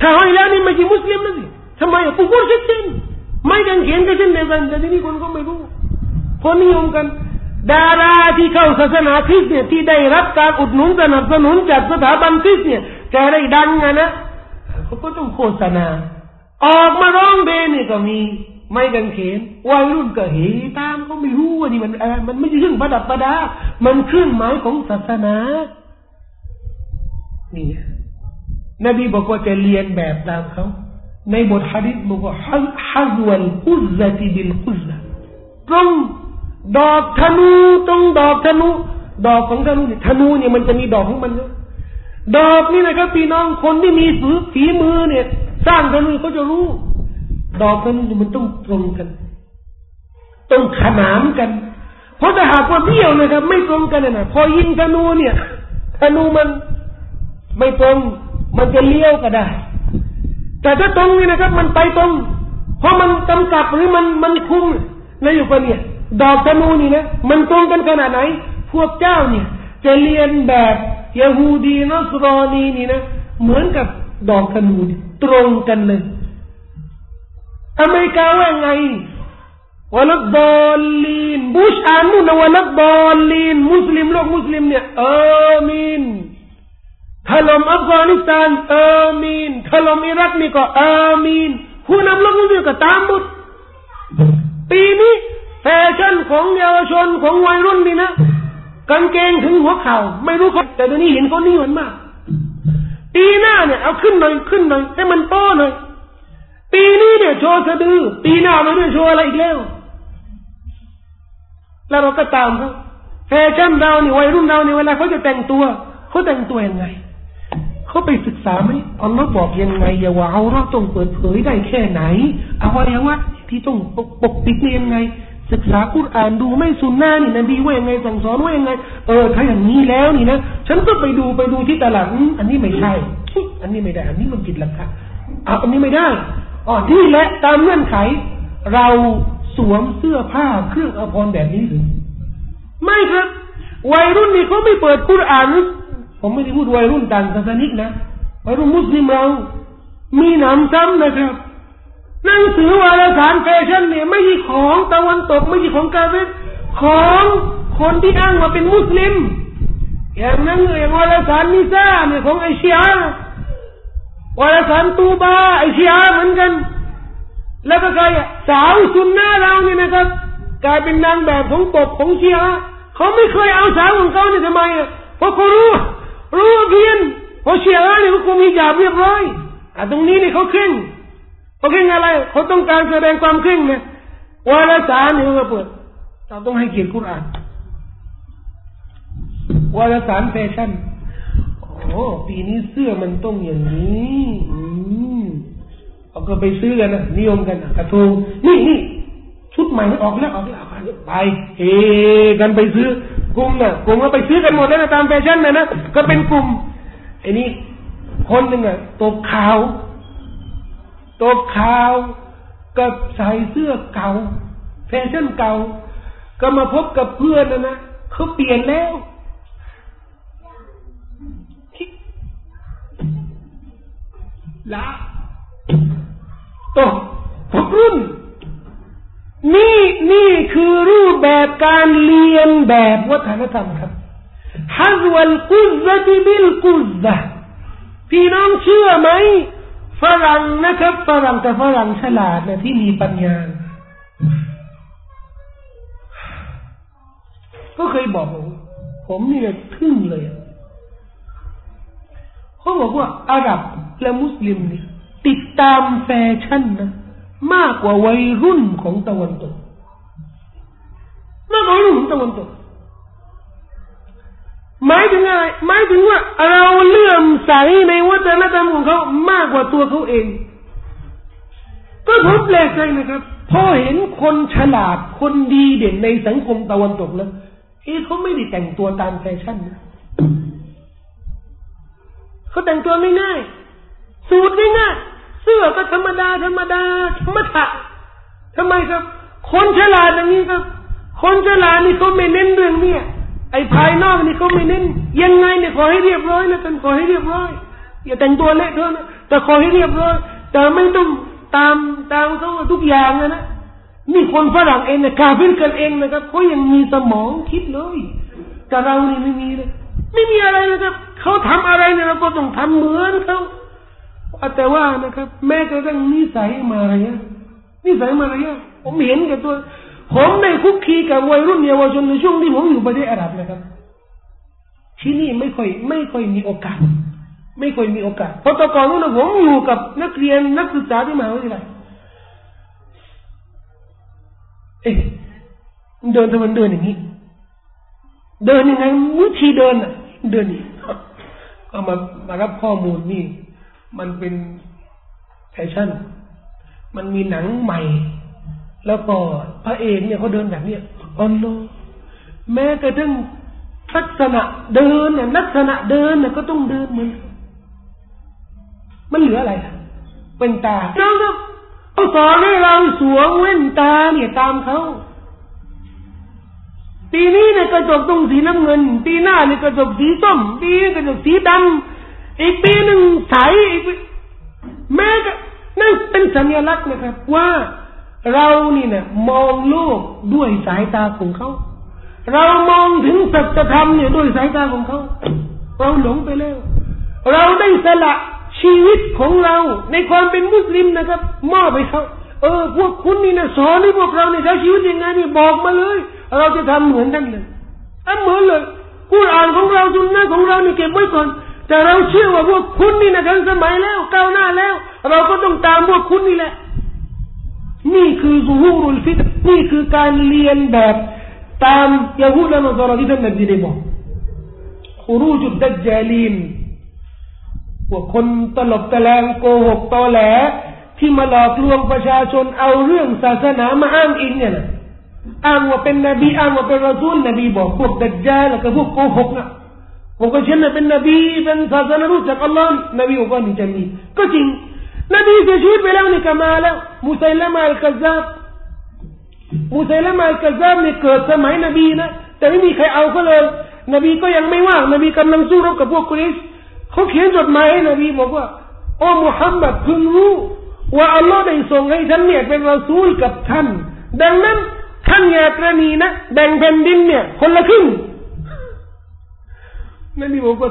ถ้าห้อยแล้วนี่ไม่ใช่มุสลิมนะสิทำไมอะกูพูดเช่นไม่กังเขนก็เช่นเดียวกันแต่ที่นี่คนก็ไม่รู้คนนิยมกัน ดาราที่เข้าศาสนาคริสต์เนี่ยที่ได้รับการอุดหนุนสนับสนุนจากสถาบันคริสต์เนี่ยแกได้ดังไงนะเขาก็ต้องโฆษณา ออกมาร้องเพลงนี่ก็มีไม่กังเขนวัยรุ่นก็เฮตามก็ไม่รู้ว่านี่มันอะไรมันไม่ใช่เรื่องประดับประดา มันเครื่องหมายของศาสนา นี่นบีบอกว่าจะเรียนแบบตามเขาในบทฮะดิษบอกว่าฮัซวัลกุซติบิลกุซตรง ดอกธนูตรงดอกธนู ดอกของธนูเนี่ยธนูเนี่ยมันจะมีดอกของมันเนะดอกนี่นะครับพี่น้องคนที่มีฝีฝีมือเนี่ย สร้างธนูเขาจะรู้ ดอกธนูมันต้องตรงกัน ต้องขนานกัน เพราะถ้าหากว่าเบี้ยวนะครับ ไม่ตรงกันนะพอยิงธนูเนี่ยธนูมันไม่ตรงมันจะเลี้ยวก็ได้ แต่ถ้าตรงนี่นะครับ มันไปตรง เพราะมันกำกับหรือมันมันคุมในอยู่ปะเนี่ย ดอกธนูนี่นะมันตรงกันขนาดไหน พวกเจ้าเนี่ย จะเลียนแบบยาฮูดีนัสรอนีนี่นะเหมือนกับดอกธนูตรงกันเลยอเมริกาว่าไงولا الضالين บุชอ่านนู่นนะ ولا الضالين มุสลิมโลกมุสลิมเนี่ยอามีนถล่มอัฟกานิสถานอามีนถล่มอิรักนี่ก็อามีนผู้นำโลกมุสลิมก็ตามบุชปีนี้ แฟชั่นของเยาวชนของวัยรุ่นนี่นะกางเกงถึงหัวเข่าไม่รู้เขาแต่ตอนนี้เห็นเขานี่มันมาก ปีหน้าเนี่ยเอาขึ้นหน่อยขึ้นหน่อยให้มันโตหน่อยปีนี้เนี่ยโชว์สะดือ ปีหน้าไม่รู้โชว์อะไรอีกแล้ว แล้วเราก็ตามเขาแฟชั่นเราเนี่ยวัยรุ่นเราเนี่ยเวลาเขาจะแต่งตัวเขาแต่งตัวยังไงเขาไปศึกษาไหมอัลลอฮ์บอกยังไงอย่าว่าเอาเราต้องเปิดเผยได้แค่ไหนอวัยวะที่ต้องปกปิดนี่ยังไง ศึกษาคุรอานดูไม่สุนนะนี่นบีว่ายังไงสั่งสอนว่ายังไง เออถ้าอย่างนี้แล้วนี่นะฉันก็ไปดูไปดูที่ตลาดอันนี้ไม่ใช่ อันนี้ไม่ได้ อันนี้มันผิดหลักการอะอันนี้ไม่ได้อ๋อที่และตามเงื่อนไข เราสวมเสื้อผ้าเครื่องอภรรแบบนี้หรือไม่ครับ วัยรุ่นนี่เขาไม่เปิดคุรอานผมไม่ได้พูดวัยรุ่นต่างศาสนิกนะวัยรุ่นมุสลิมเรา มีหนำซ้ำนะครับ หนังสือวารสารแฟชั่นเนี่ยไม่ใช่ของตะวันตกไม่ใช่ของกาเฟตของคนที่อ้างว่าเป็นมุสลิม อย่างนั้นอย่างวารสารนิซ่าเนี่ยของไอเชียวารสารตูบาไอเชียเหมือนกัน แล้วก็กลายสาวซุนนะเราเนี่ยนะครับ กลายเป็นนางแบบของตบของเชียเขาไม่เคยเอาสาวของเขาเนี่ยทำไมอะเพราะเขารู้รู้เพียนเพราะเชียเนี่ยเขาคงมีจาบเรียบร้อยอะตรงนี้เนี่ยเขาขึ้น เขาเข่งอะไรเขาต้องการแสดงความเคร่งนะวารสารนี่ก็เปิดเราต้องให้เกียรติกุรอานวารสารแฟชั่นโอ้ปีนี้เสื้อมันต้องอย่างนี้อืมเอาก็ไปซื้อกันนะนิยมกันนะกระทงนี่นี่ชุดใหม่ออกแล้วออกแล้วไปเฮกันไปซื้อกลุ่มนะกลุ่มก็ไปซื้อกันหมดแล้วนะตามแฟชั่นนะนะก็เป็นกลุ่มไอ้นี่คนหนึ่งอะตกขาว ตกขาวกับใส่เสื้อเก่าแฟชั่นเก่า ก็มาพบกับเพื่อนนะนะเขาเปลี่ยนแล้วละตกตกรุ่นนี่นี่คือรูปแบบการเรียนแบบวัฒนธรรมครับฮัซวัลกุซะติบิลกุซะพี่น้องเชื่อไหม ฝรั่งนะครับฝรั่งแต่ฝรั่งฉลาดนะที่มีปัญญา ก็เคยบอกผมผมนี่ทึ่งเลยเขาบอกว่าอาหรับและมุสลิมเนี่ยติดตามแฟชั่นนะมากกว่าวัยรุ่นของตะวันตกมากกว่าวัยรุ่นของตะวันตก หมายถึงอะไรหมายถึงว่าเราเลื่อมใสในวัฒนธรรมของเขามากกว่าตัวเขาเอง ก็ผมแปลกใจนะครับพอเห็นคนฉลาดคนดีเด่นในสังคมตะวันตกแล้วเฮ้เขาไม่ได้แต่งตัวตามแฟชั่นนะเขาแต่งตัวง่ายๆสูตรง่ายๆเสื้อก็ธรรมดา ธรรมดาธรรมดาทำไมครับ คนฉลาดอย่างนี้ครับ คนฉลาดนี่เขาไม่เน้นเรื่องเนี้ย ไอ้ภายนอกนี่เขาไม่เน้นยังไงเนี่ยขอให้เรียบร้อยนะกันขอให้เรียบร้อยอย่าแต่งตัวเละเท่านะแต่ขอให้เรียบร้อยแต่ไม่ต้องตามตามเขาทุกอย่างนะนะนี่คนฝรั่งเองนี่ยกาพินกันเองนะครับเขายังมีสมองคิดเลยแต่เรานี่ไม่มีเลยไม่มีอะไรนะครับเขาทำอะไรเนี่ยเราก็ต้องทำเหมือนเขาแต่ว่านะครับ แม้กระทั่งนิสัยมารยานิสัยมารยาผมเห็นกับตัว ผมในคุกคีกับวัยรุ่นเยาวชนในช่วงที่ผมอยู่ประเทศอาหรับนะครับ ที่นี่ไม่ค่อยไม่ค่อยมีโอกาส ไม่ค่อยมีโอกาสเพราะตอนก่อนนู้นผมอยู่กับนักเรียนนักศึกษาที่มหาวิทยาลัยเอ๊ะเดินทำไมเดินอย่างนี้ เดินยังไงวิธีเดินอะ เดินนี่ก็มามารับข้อมูลนี่ มันเป็นแฟชั่น มันมีหนังใหม่ แล้วก็พระเอกเนี่ยเขาเดินแบบเนี้ยอ๋อโลแม้กระทั่งลักษณะเดินเนี่ยลักษณะเดินเนี่ยก็ต้องเดินเหมือนมันเหลืออะไรเป็นตาน้องครับเขาสอนให้เราสวมเว้นตาเนี่ยตามเขาปีนี้เนี่ยกระจกตรงสีน้ำเงิน ปีหน้าเนี่ยกระจกสีส้ม ปีนี้กระจกสีดำอีกปีหนึ่งใสอีกแม้ก็นั่นเป็นสัญลักษณ์นะครับว่า เรานี่เนี่ยมองโลกด้วยสายตาของเขา เรามองถึงสัจธรรมเนี่ยด้วยสายตาของเขา เราหลงไปแล้ว เราได้สละชีวิตของเรา ในความเป็นมุสลิมนะครับมอบไปเขาเออ พวกคุณนี่นะสอนให้พวกเราเนี่ยใช้ชีวิตยังไงนี่บอกมาเลย เราจะทำเหมือนท่านเลยทำเหมือนเลยกุรอานของเราจุนนะของเรานี่เก็บไว้ก่อนแต่เราเชื่อว่าพวกคุณนี่นะทันสมัยแล้วก้าวหน้าแล้ว เราก็ต้องตามพวกคุณนี่แหละ นี่คือซูฮูรุลฟิตนี่คือการเรียนแบบตามยาฮูดและนอสราที่ท่านนบีได้บอกขรูจุดดัจจาลีนพวกคนตลบตะแลงโกหกตอแหล ที่มาหลอกลวงประชาชนเอาเรื่องศาสนามาอ้างอิงเนี่ยนะอ้างว่าเป็นนบีอ้างว่าเป็นรอซูลนบีบอกพวกดัจจาแล้วก็พวกโกหกนะผมก็เชื่อเป็นนบีเป็นศาสนารู้จากอัลลอฮ์นบีบอกว่านี่จะมีก็จริง นบีเสียชีวิตไปแล้วนี่ก็มาแล้วมุสัยละมาอัลกัซาบมุสัยละมาอัลกัซาบเนี่ยเกิดสมัยนบีนะแต่ไม่มีใครเอาเขาเลย นบีก็ยังไม่ว่างนบีกำลังสู้รบกับพวกกุริชเขาเขียนจดหมายให้นบีบอกว่าโอ้มุฮัมมัดพึงรู้ว่าอัลลอฮ์ได้ส่งให้ฉันเนี่ยเป็นรอซูลกับท่าน ดังนั้นท่านอย่ากรณีนะแบ่งแผ่นดินเนี่ย คนละครึ่งนบีบอกว่า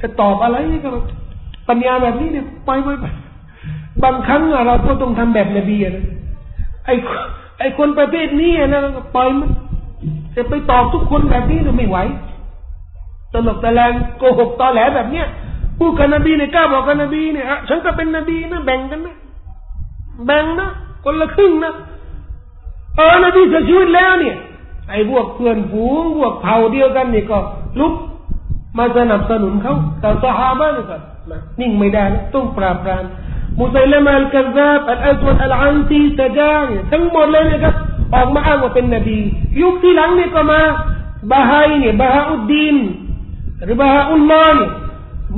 จะตอบอะไรก็ปัญญาแบบนี้เนี่ยไปไปไป บางครั้งเราก็ต้องทำแบบนบีนะไอ้ไอ้คนประเภทนี้นะปล่อยมันจะไปตอบทุกคนแบบนี้เราไม่ไหวตลกตะแลงโกหกตอแหลแบบเนี้ยพูดกับนบีเนี่ยกล้าบอกกับนบีเนี่ยฉันก็เป็นนบีนะแบ่งกันนะแบ่งนะคนละครึ่งนะเออนบีเสียชีวิตแล้วเนี่ย ไอ้พวกเพื่อนฝูงพวกเผ่าเดียวกันนี่ก็ ลุกมาสนับสนุนเขาแต่สหาบ้านก็นิ่งไม่ได้ต้องปราบปราม มุสัยลมาอัลกัซซาบอัลอัสวัดอัลอันซีตะจางทั้งหมดเลยนะครับออกมาอ้างว่าเป็นนบี ยุคที่หลังนี่ก็มาบาฮายเนี่ยบาฮาอุดดีนหรือบาฮาอุลลอฮ์เนี่ย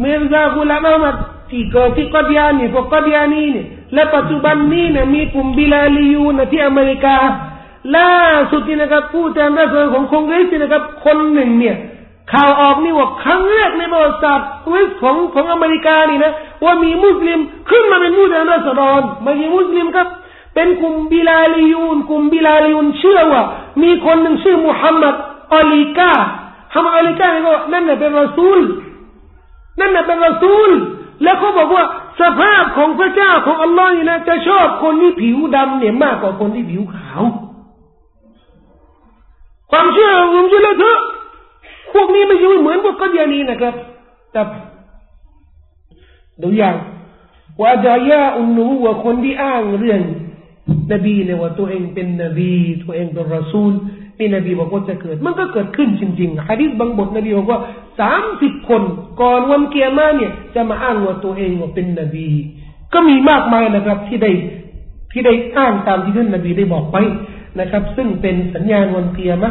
มิร์ซากุลามะมัดที่เกิดที่กัดยานีพวกกัดยานีเนี่ยและปัจจุบันนี้เนี่ยมีกลุ่มบิลาลียูนที่อเมริกาล่าสุดนี่นะครับผู้แทนรัฐบาลของคองเกรสนะครับ คนหนึ่งเนี่ยข่าวออกนี่ว่าครั้งแรกในประวัติศาสตร์ของของอเมริกานี่นะ ว่ามีมุสลิมขึ้นมาเป็นผู้แทนราษฎรไม่ใช่มุสลิมครับ เป็นกลุ่มบิลาลียูนกลุ่มบิลาลียูนเชื่อว่า มีคนหนึ่งชื่อมุฮัมมัดอลีกาฮัมมัดอัลีกาเนี่ยก็นั่นน่ะเป็นรอซูลนั่นน่ะเป็นรอซูล แล้วเขาบอกว่าสภาพของพระเจ้าของอัลลอฮ์นี่นะจะชอบคนที่ผิวดำเนี่ยมากกว่าคนที่ผิวขาว ความเชื่อผมเชื่อแล้วเถอะพวกนี้ไม่ใช่เหมือนพวกกัญญานีนะครับ แต่ ดูอย่างว่าดายาอุนูว่าคนที่อ้างเรื่องนบีเนี่ยว่าตัวเองเป็นนบีตัวเองเป็นรอซูลนี่นบีบอกว่าจะเกิด มันก็เกิดขึ้นจริงๆฮะดิษบางบทนบีบอกว่าสามสิบคนก่อนวันเกียร์มาเนี่ยจะมาอ้างว่าตัวเองว่าเป็นนบี ก็มีมากมายนะครับที่ได้ที่ได้อ้างตามที่ท่านนบีได้บอกไว้นะครับ ซึ่งเป็นสัญญาณวันเกียร์มา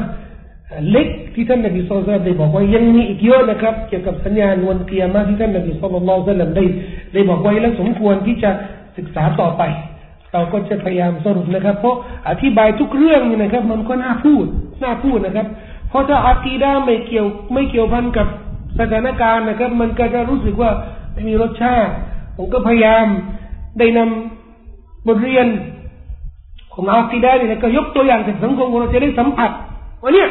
เล็กที่ท่านนบีสุลต่านได้บอกว่ายังมีอีกเยอะนะครับ เกี่ยวกับสัญญาณวันเกียร์มาที่ท่านนบีสุลต่านได้ได้บอกไว้และสมควรที่จะศึกษาต่อไป เราก็จะพยายามสรุปนะครับ เพราะอธิบายทุกเรื่องนี่นะครับ มันก็น่าพูดน่าพูดนะครับ เพราะถ้าอากีดาไม่เกี่ยวไม่เกี่ยวพันกับสถานการณ์นะครับ มันก็จะรู้สึกว่าไม่มีรสชาติ ผมก็พยายามได้นำบทเรียนของอากีดาเนี่ยก็ยกตัวอย่างจากสังคมเราจะได้สัมผัสว่าเนี่ย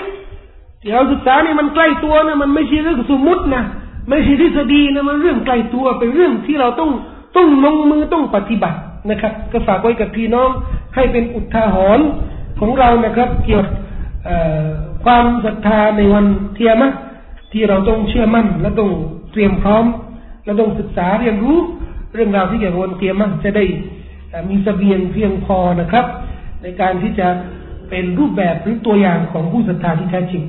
ที่เราศึกษานี่มันใกล้ตัวนะมันไม่ใช่เรื่องสมมุตินะไม่ใช่ทฤษฎีนะมันเรื่องใกล้ตัวเป็นเรื่องที่เราต้องต้องลงมือต้องปฏิบัตินะครับ ก็ฝากไว้กับพี่น้องให้เป็นอุทาหรณ์ของเรานะครับ เกี่ยวกับความศรัทธาในวันเทียมะที่เราต้องเชื่อมั่น และต้องเตรียมพร้อม และต้องศึกษาเรียนรู้เรื่องราวที่เกี่ยวกับวันเทียมะจะได้มีสเสบียงเพียงพอนะครับ ในการที่จะเป็นรูปแบบหรือตัวอย่างของผู้ศรัทธาที่แท้จริง